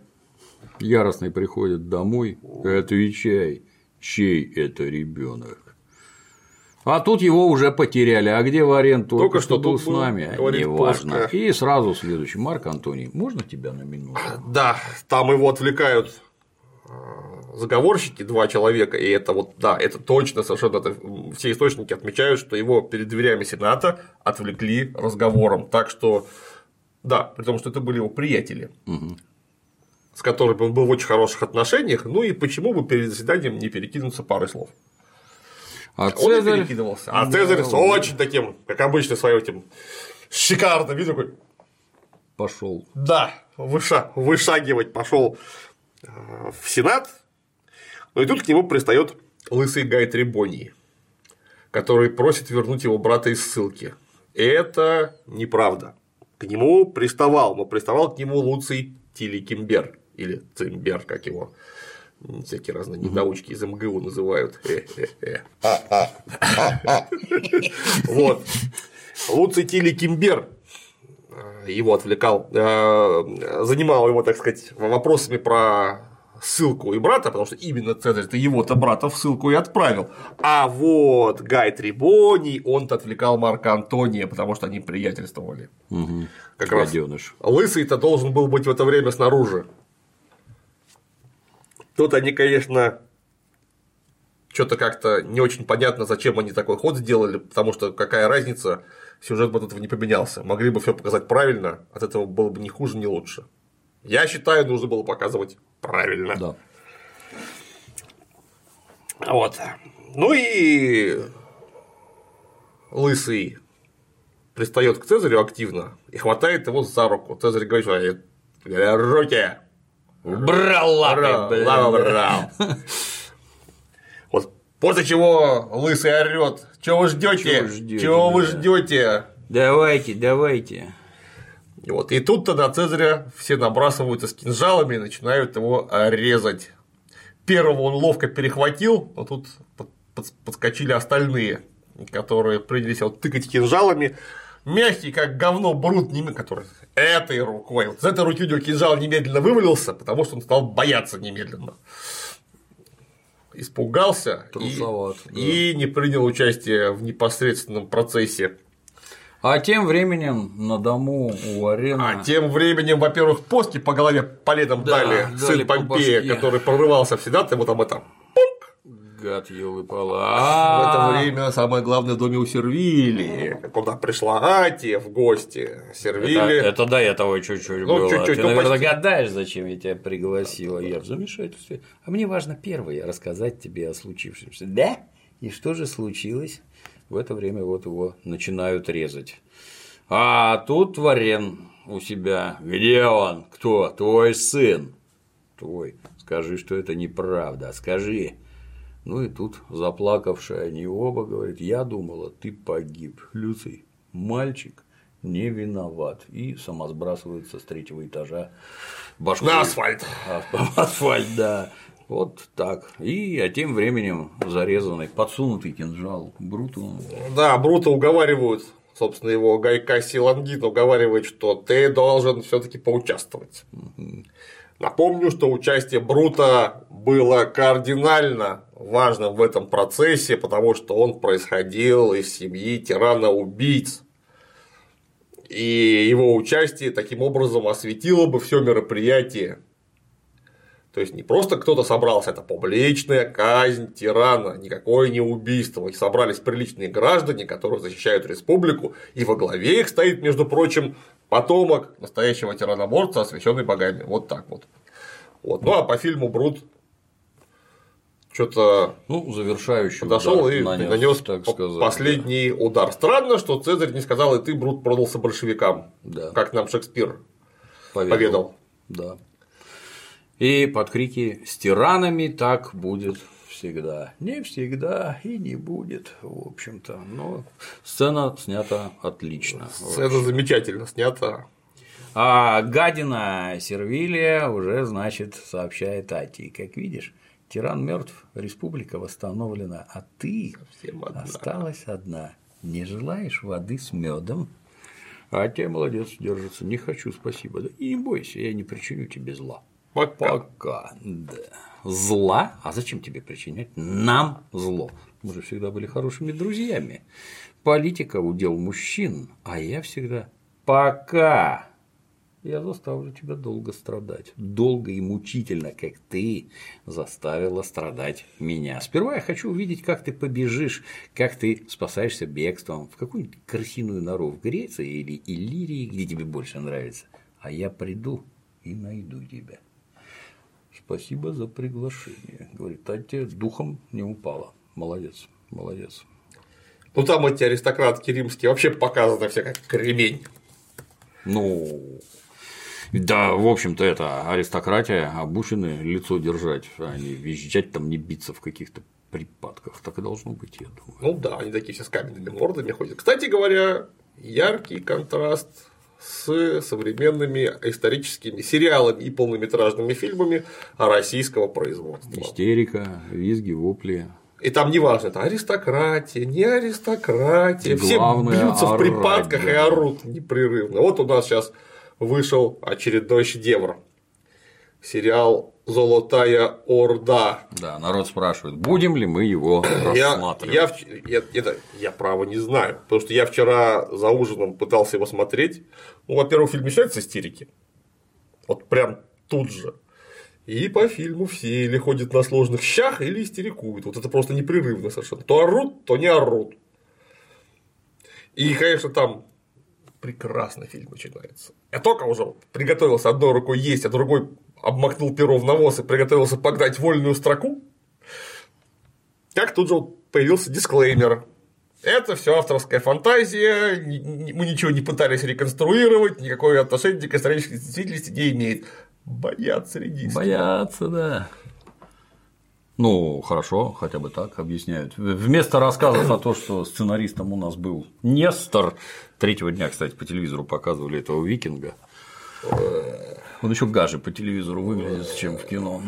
Яростный приходит домой, отвечай, чей это ребенок. А тут его уже потеряли. А где Варен только, Только что был тут с был, нами? Неважно. Пушка. И сразу следующий. Марк Антоний, можно тебя на минуту? Да, там его отвлекают заговорщики, два человека, и это вот, да, это точно совершенно, это все источники отмечают, что его перед дверями Сената отвлекли разговором, так что, да, при том, что это были его приятели, с которыми он был в очень хороших отношениях, ну и почему бы перед заседанием не перекинуться парой слов. А Он и Цезарь... перекидывался. А Да, Цезарь с очень таким, как обычно, своим этим шикарным видом такой, пошел. да, выша, вышагивать пошел в Сенат. Ну и тут к нему пристает лысый Гай Трибоний, который просит вернуть его брата из ссылки. Это неправда. К нему приставал, но приставал к нему Луций Тиликимбер или Цимбер, как его всякие разные недоучки из МГУ называют. Э-э-э. Вот. Луций Тиликимбер э, его отвлекал, э, занимал его, так сказать, вопросами про ссылку и брата, потому что именно Цезарь ты его-то брата в ссылку и отправил. А вот Гай Трибоний, он-то отвлекал Марка Антония, потому что они приятельствовали. Угу. Как раз. Гаденыш. Лысый-то должен был быть в это время снаружи. Тут они, конечно, что-то как-то не очень понятно, зачем они такой ход сделали, потому что какая разница, сюжет бы от этого не поменялся. Могли бы все показать правильно, от этого было бы ни хуже, ни лучше. Я считаю, нужно было показывать правильно. Да. Вот. Ну и лысый пристает к Цезарю активно и хватает его за руку. Цезарь говорит, что «Э, руки. Брал Бра- бра- бра. Вот после чего лысый орет. Чего вы ждете? Чего вы ждете? Давайте, давайте. И Вот. И тут-то на Цезаря все набрасываются с кинжалами и начинают его а, резать. Первого он ловко перехватил, но тут под- под- подскочили остальные, которые принялись его тыкать кинжалами. Мягкий, как говно, брут, который этой рукой. Вот с этой руки у него кинжал немедленно вывалился, потому что он стал бояться немедленно. испугался и, да. и не принял участие в непосредственном процессе. А тем временем на дому у Арена А тем временем, во-первых, после по голове полетом Да, дали сын по Помпея, башке. который прорывался в Сенат, ему там это. гад елы В это время самое главное в доме у Сервили, куда пришла Ати в гости. Это, Сервили. это до этого чуть-чуть Ну, было. чуть-чуть, Ты, ну, наверное, почти. догадаешь, зачем я тебя пригласила. Я в замешательстве. А мне важно первое рассказать тебе о случившемся. Да? И что же случилось? В это время вот его начинают резать. А тут Варен у себя. Где он? Кто? Твой сын. Твой. Скажи, что это неправда. Скажи. Ну и тут, заплакавшие они оба, говорит, я думала, ты погиб. Люций, мальчик не виноват. И сама сбрасывается с третьего этажа башкой. На асфальт. А, Асфальт, да. Вот так. И а тем временем зарезанный, подсунутый кинжал Бруту. Да, Брута уговаривают, собственно, его Гайкаси Лангин уговаривает, что ты должен все-таки поучаствовать. Напомню, что участие Брута было кардинально важным в этом процессе, потому что он происходил из семьи тирана-убийц. И его участие таким образом осветило бы все мероприятие. То есть не просто кто-то собрался, это публичная казнь тирана, никакое не убийство. И собрались приличные граждане, которые защищают республику, и во главе их стоит, между прочим, потомок настоящего тираноборца, освященный богами. Вот так вот. вот. Ну а по фильму Брут что-то Ну, завершающий подошел удар и нанес, нанес так сказать. последний удар. Странно, что Цезарь не сказал, и ты, Брут, продался большевикам, Да. как нам Шекспир поведал. поведал. Да. И под крики «С тиранами так будет всегда». Не всегда и не будет, в общем-то. Но сцена снята отлично. Это замечательно снято. А гадина Сервилия уже, значит, сообщает Ати. Как видишь, тиран мертв, республика восстановлена, а ты одна. осталась одна. Не желаешь воды с медом? А тебе молодец, держится. Не хочу, спасибо. Да и не бойся, я не причиню тебе зла. Пока. Пока, да. Зла? А зачем тебе причинять нам зло? Мы же всегда были хорошими друзьями. Политика удел мужчин, а я всегда пока. Я заставлю тебя долго страдать. Долго и мучительно, как ты заставила страдать меня. Сперва я хочу увидеть, как ты побежишь, как ты спасаешься бегством в какую-нибудь крысиную нору в Греции или Иллирии, где тебе больше нравится. А я приду и найду тебя. Спасибо за приглашение. Говорит, Татья духом не упала. Молодец, молодец. Ну там эти аристократки римские вообще показаны все как кремень. Ну, да, в общем-то, это аристократия, обучены лицо держать, а не визжать там, не биться в каких-то припадках. Так и должно быть, я думаю. Ну да, они такие все с каменными мордами ходят. Кстати говоря, яркий контраст с современными историческими сериалами и полнометражными фильмами российского производства. Истерика, визги, вопли. И там неважно, это аристократия, не аристократия, все Главное бьются в припадках и орут непрерывно. Вот у нас сейчас вышел очередной шедевр. Сериал Золотая Орда. Да, народ спрашивает, будем ли мы его Я, рассматривать. я, вч- я, это, я право не знаю, потому что я вчера за ужином пытался его смотреть. Ну, во-первых, фильм начинается истерики. Вот прям тут же. И по фильму все или ходят на сложных щах, или истерикуют. Вот это просто непрерывно совершенно. То орут, то не орут. И, конечно, там прекрасно фильм начинается. Я только уже приготовился одной рукой есть, а другой обмакнул перо в навоз и приготовился погнать вольную строку. Как тут же появился дисклеймер. Это все авторская фантазия, мы ничего не пытались реконструировать, никакое отношение к исторической действительности не имеет. Боятся редиски. Боятся, да. Ну, хорошо, хотя бы так объясняют. Вместо рассказов о том, что сценаристом у нас был Нестор, третьего дня, кстати, по телевизору показывали этого викинга. Он еще гаже по телевизору выглядит, чем в кино.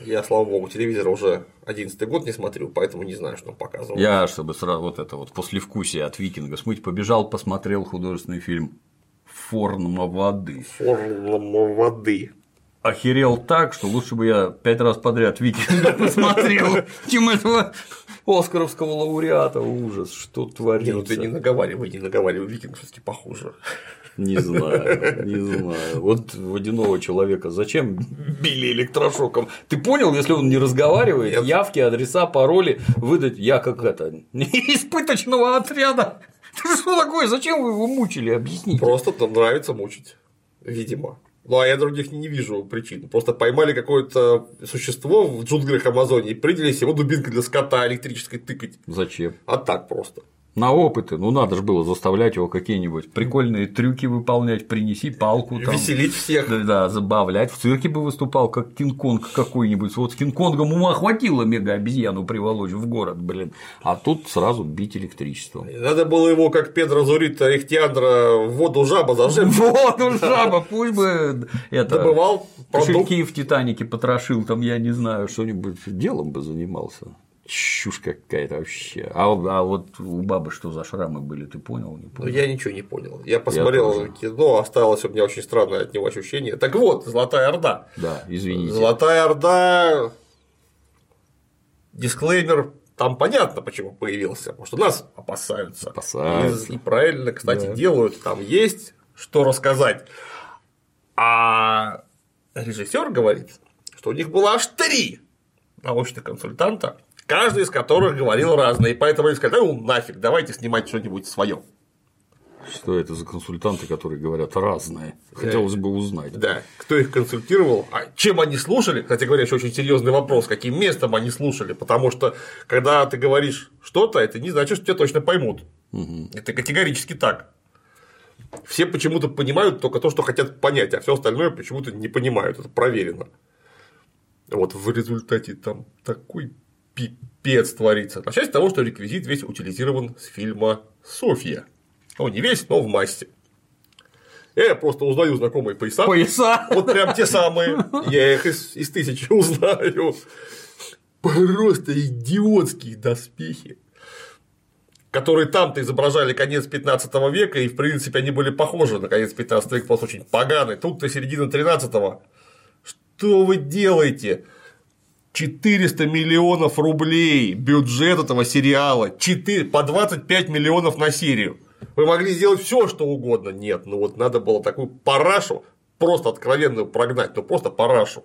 Я, слава богу, телевизор уже 11 год не смотрю, поэтому не знаю, что он показывал. Я, чтобы сразу вот это вот послевкусие от викинга смыть, побежал, посмотрел художественный фильм Форма воды. Формула воды. охерел так, что лучше бы я пять раз подряд Викинга посмотрел, чем этого Оскаровского лауреата. Ужас, что творится. Не, ну ты не наговаривай, не наговаривай, Викинг все таки похуже. Не знаю, не знаю. Вот водяного человека зачем били электрошоком? Ты понял, если он не разговаривает, Нет. явки, адреса, пароли выдать я как это испыточного отряда. Ты что такое? Зачем вы его мучили? Объясните. Просто там нравится мучить, видимо. Ну, а я других не вижу причин. Просто поймали какое-то существо в джунглях Амазонии принялись его дубинкой для скота электрической тыкать. Зачем? А так просто на опыты. Ну, надо же было заставлять его какие-нибудь прикольные трюки выполнять, принеси палку. Там, Веселить всех. Да, да, забавлять. В цирке бы выступал, как Кинг-Конг какой-нибудь. Вот с Кинг-Конгом ума хватило мега-обезьяну приволочь в город, блин. А тут сразу бить электричеством. Надо было его, как Педро Зурита Эхтиандра, в воду жаба зажим. В воду жаба, пусть бы это. Добывал кошельки в Титанике потрошил, там, я не знаю, что-нибудь делом бы занимался чушь какая-то вообще. А, а вот у бабы что за шрамы были, ты понял? Не понял? Ну, я ничего не понял. Я посмотрел я кино, осталось у меня очень странное от него ощущение. Так вот, Золотая Орда. Да, извините. Золотая Орда. Дисклеймер там понятно, почему появился, потому что нас опасаются. Опасаются. И, и правильно, кстати, да. делают. Там есть что рассказать. А режиссер говорит, что у них было аж три научных консультанта, каждый из которых говорил разное, и поэтому они сказали, ну нафиг, давайте снимать что-нибудь свое. Что это за консультанты, которые говорят разное? Хотелось бы узнать. Да, кто их консультировал, а чем они слушали, кстати говоря, еще очень серьезный вопрос, каким местом они слушали, потому что когда ты говоришь что-то, это не значит, что тебя точно поймут. Угу. Это категорически так. Все почему-то понимают только то, что хотят понять, а все остальное почему-то не понимают. Это проверено. Вот в результате там такой пипец творится. Начать с того, что реквизит весь утилизирован с фильма «Софья». Ну, не весь, но в масти. Я просто узнаю знакомые пояса. Пояса. Вот прям те самые. Я их из, из тысячи узнаю. Просто идиотские доспехи которые там-то изображали конец 15 века, и в принципе они были похожи на конец 15 века, просто очень поганый. Тут-то середина 13 -го. Что вы делаете? 400 миллионов рублей бюджет этого сериала, 4, по 25 миллионов на серию. Вы могли сделать все, что угодно. Нет, ну вот надо было такую парашу, просто откровенную прогнать, ну просто парашу.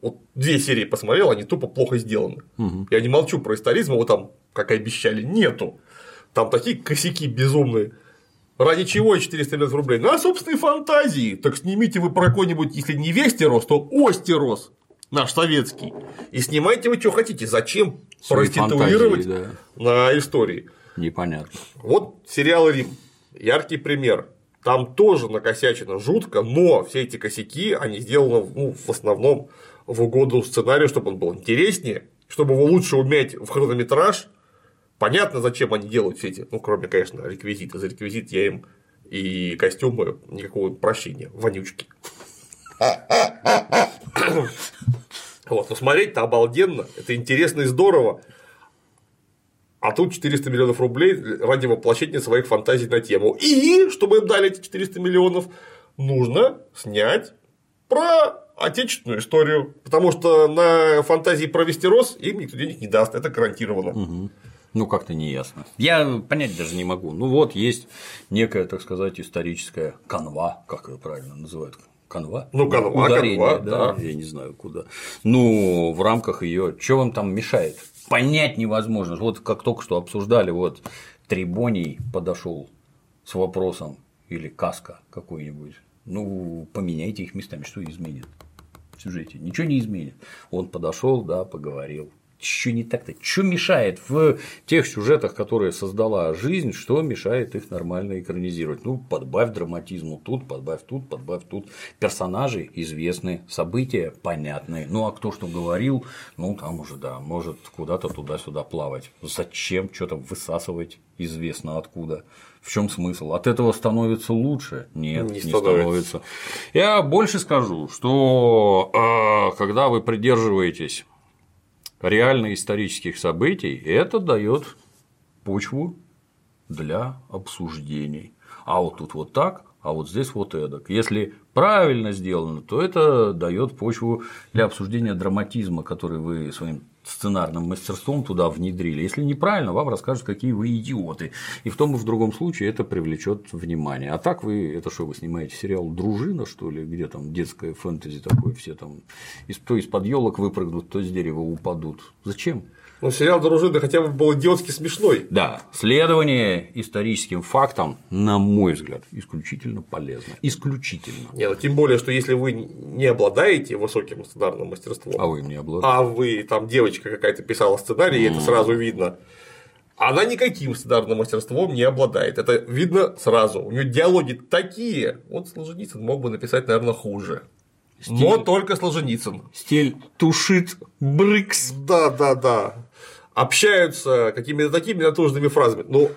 Вот две серии посмотрел, они тупо плохо сделаны. Угу. Я не молчу про историзм, его там, как и обещали, нету. Там такие косяки безумные. Ради чего 400 миллионов рублей? На собственные фантазии. Так снимите вы про какой-нибудь, если не Вестерос, то Остерос наш советский, и снимайте вы что хотите. Зачем Свои проституировать фантазии, да. на истории? Непонятно. Вот сериал Рим. Яркий пример. Там тоже накосячено жутко, но все эти косяки, они сделаны ну, в основном в угоду сценарию, чтобы он был интереснее, чтобы его лучше уметь в хронометраж. Понятно, зачем они делают все эти, ну, кроме, конечно, реквизита. За реквизит я им и костюмы никакого прощения, вонючки. Вот, но смотреть-то обалденно, это интересно и здорово. А тут 400 миллионов рублей ради воплощения своих фантазий на тему. И, чтобы им дали эти 400 миллионов, нужно снять про отечественную историю. Потому что на фантазии про Вестерос им никто денег не даст, это гарантированно. Угу. Ну, как-то не ясно. Я понять даже не могу. Ну, вот есть некая, так сказать, историческая канва, как ее правильно называют, канва. Ну, канва, Ударение, канва, да, да, я не знаю куда. Ну, в рамках ее, что вам там мешает? Понять невозможно. Вот как только что обсуждали, вот Трибоний подошел с вопросом или каска какой-нибудь. Ну, поменяйте их местами, что изменит в сюжете? Ничего не изменит. Он подошел, да, поговорил что не так-то? Что мешает в тех сюжетах, которые создала жизнь, что мешает их нормально экранизировать? Ну, подбавь драматизму тут, подбавь тут, подбавь тут. Персонажи известны, события понятные. Ну, а кто что говорил, ну, там уже, да, может куда-то туда-сюда плавать. Зачем что-то высасывать известно откуда? В чем смысл? От этого становится лучше? Нет, не, не становится. становится. Я больше скажу, что э, когда вы придерживаетесь реально исторических событий, это дает почву для обсуждений. А вот тут вот так, а вот здесь вот эдак. Если правильно сделано, то это дает почву для обсуждения драматизма, который вы своим сценарным мастерством туда внедрили. Если неправильно, вам расскажут, какие вы идиоты. И в том и в другом случае это привлечет внимание. А так вы, это что, вы снимаете сериал Дружина, что ли, где там детское фэнтези такое, все там то из-под елок выпрыгнут, то с дерева упадут. Зачем? Ну, сериал «Дружина» хотя бы был идиотски смешной. Да, следование историческим фактам, на мой взгляд, исключительно полезно. Исключительно. Нет, ну, тем более, что если вы не обладаете высоким сценарным мастерством, а вы не обладаете, а вы там девочка какая-то писала сценарий, mm. это сразу видно. Она никаким сценарным мастерством не обладает. Это видно сразу. У нее диалоги такие. Вот Солженицын мог бы написать, наверное, хуже. Стиль... Но только Солженицын. Стиль тушит брыкс. Да, да, да общаются какими-то такими натужными фразами. Но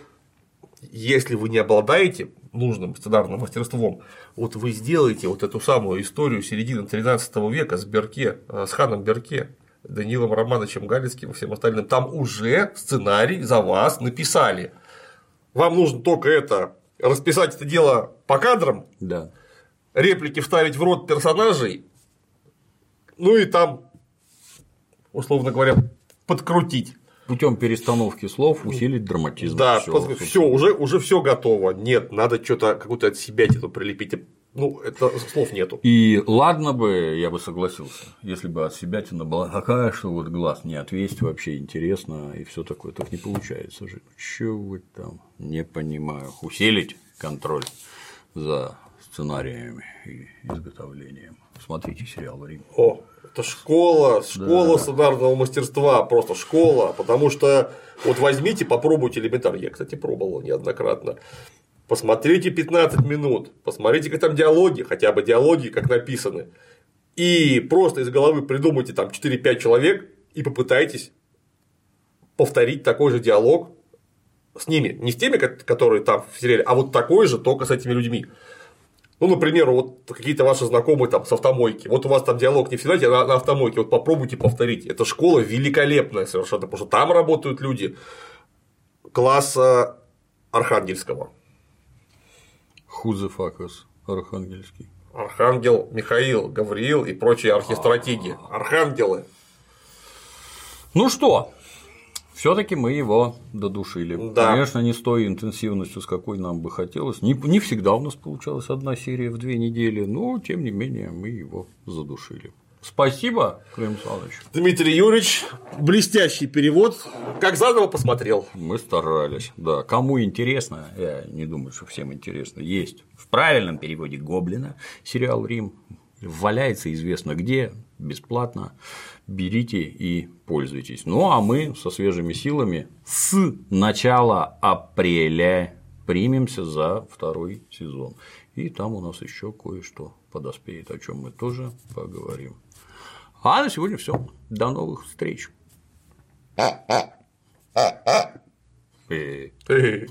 если вы не обладаете нужным сценарным мастерством, вот вы сделаете вот эту самую историю середины 13 века с Берке, э, с ханом Берке, Данилом Романовичем Галицким и всем остальным, там уже сценарий за вас написали. Вам нужно только это расписать это дело по кадрам, да. реплики вставить в рот персонажей, ну и там, условно говоря, подкрутить путем перестановки слов усилить драматизм. Да, все, все уже, уже все готово. Нет, надо что-то какую-то от себя типа прилепить. Ну, это слов нету. И ладно бы, я бы согласился, если бы от себя была такая, что вот глаз не отвесть, вообще интересно и все такое. Так не получается же. Чего вы там? Не понимаю. Усилить контроль за сценариями и изготовлением. Смотрите сериал Рим. О, это школа, школа да. сценарного мастерства, просто школа, потому что вот возьмите, попробуйте элементарно, я, кстати, пробовал неоднократно, посмотрите 15 минут, посмотрите, как там диалоги, хотя бы диалоги, как написаны, и просто из головы придумайте там 4-5 человек и попытайтесь повторить такой же диалог с ними, не с теми, которые там в сериале, а вот такой же, только с этими людьми. Ну, например, вот какие-то ваши знакомые там с автомойки. Вот у вас там диалог не всегда на, на автомойке, вот попробуйте повторить. Эта школа великолепная совершенно, потому что там работают люди класса Архангельского. Хузефакас Архангельский. Архангел Михаил, Гавриил и прочие архистратеги. Архангелы. Ну что, все-таки мы его додушили. Да. Конечно, не с той интенсивностью, с какой нам бы хотелось. Не, не всегда у нас получалась одна серия в две недели, но тем не менее мы его задушили. Спасибо, Клим Александрович. Дмитрий Юрьевич, блестящий перевод. Как заново посмотрел. Мы старались. Да. Кому интересно, я не думаю, что всем интересно, есть в правильном переводе Гоблина сериал Рим. Валяется известно где, бесплатно берите и пользуйтесь. Ну а мы со свежими силами с начала апреля примемся за второй сезон. И там у нас еще кое-что подоспеет, о чем мы тоже поговорим. А на сегодня все. До новых встреч. Э.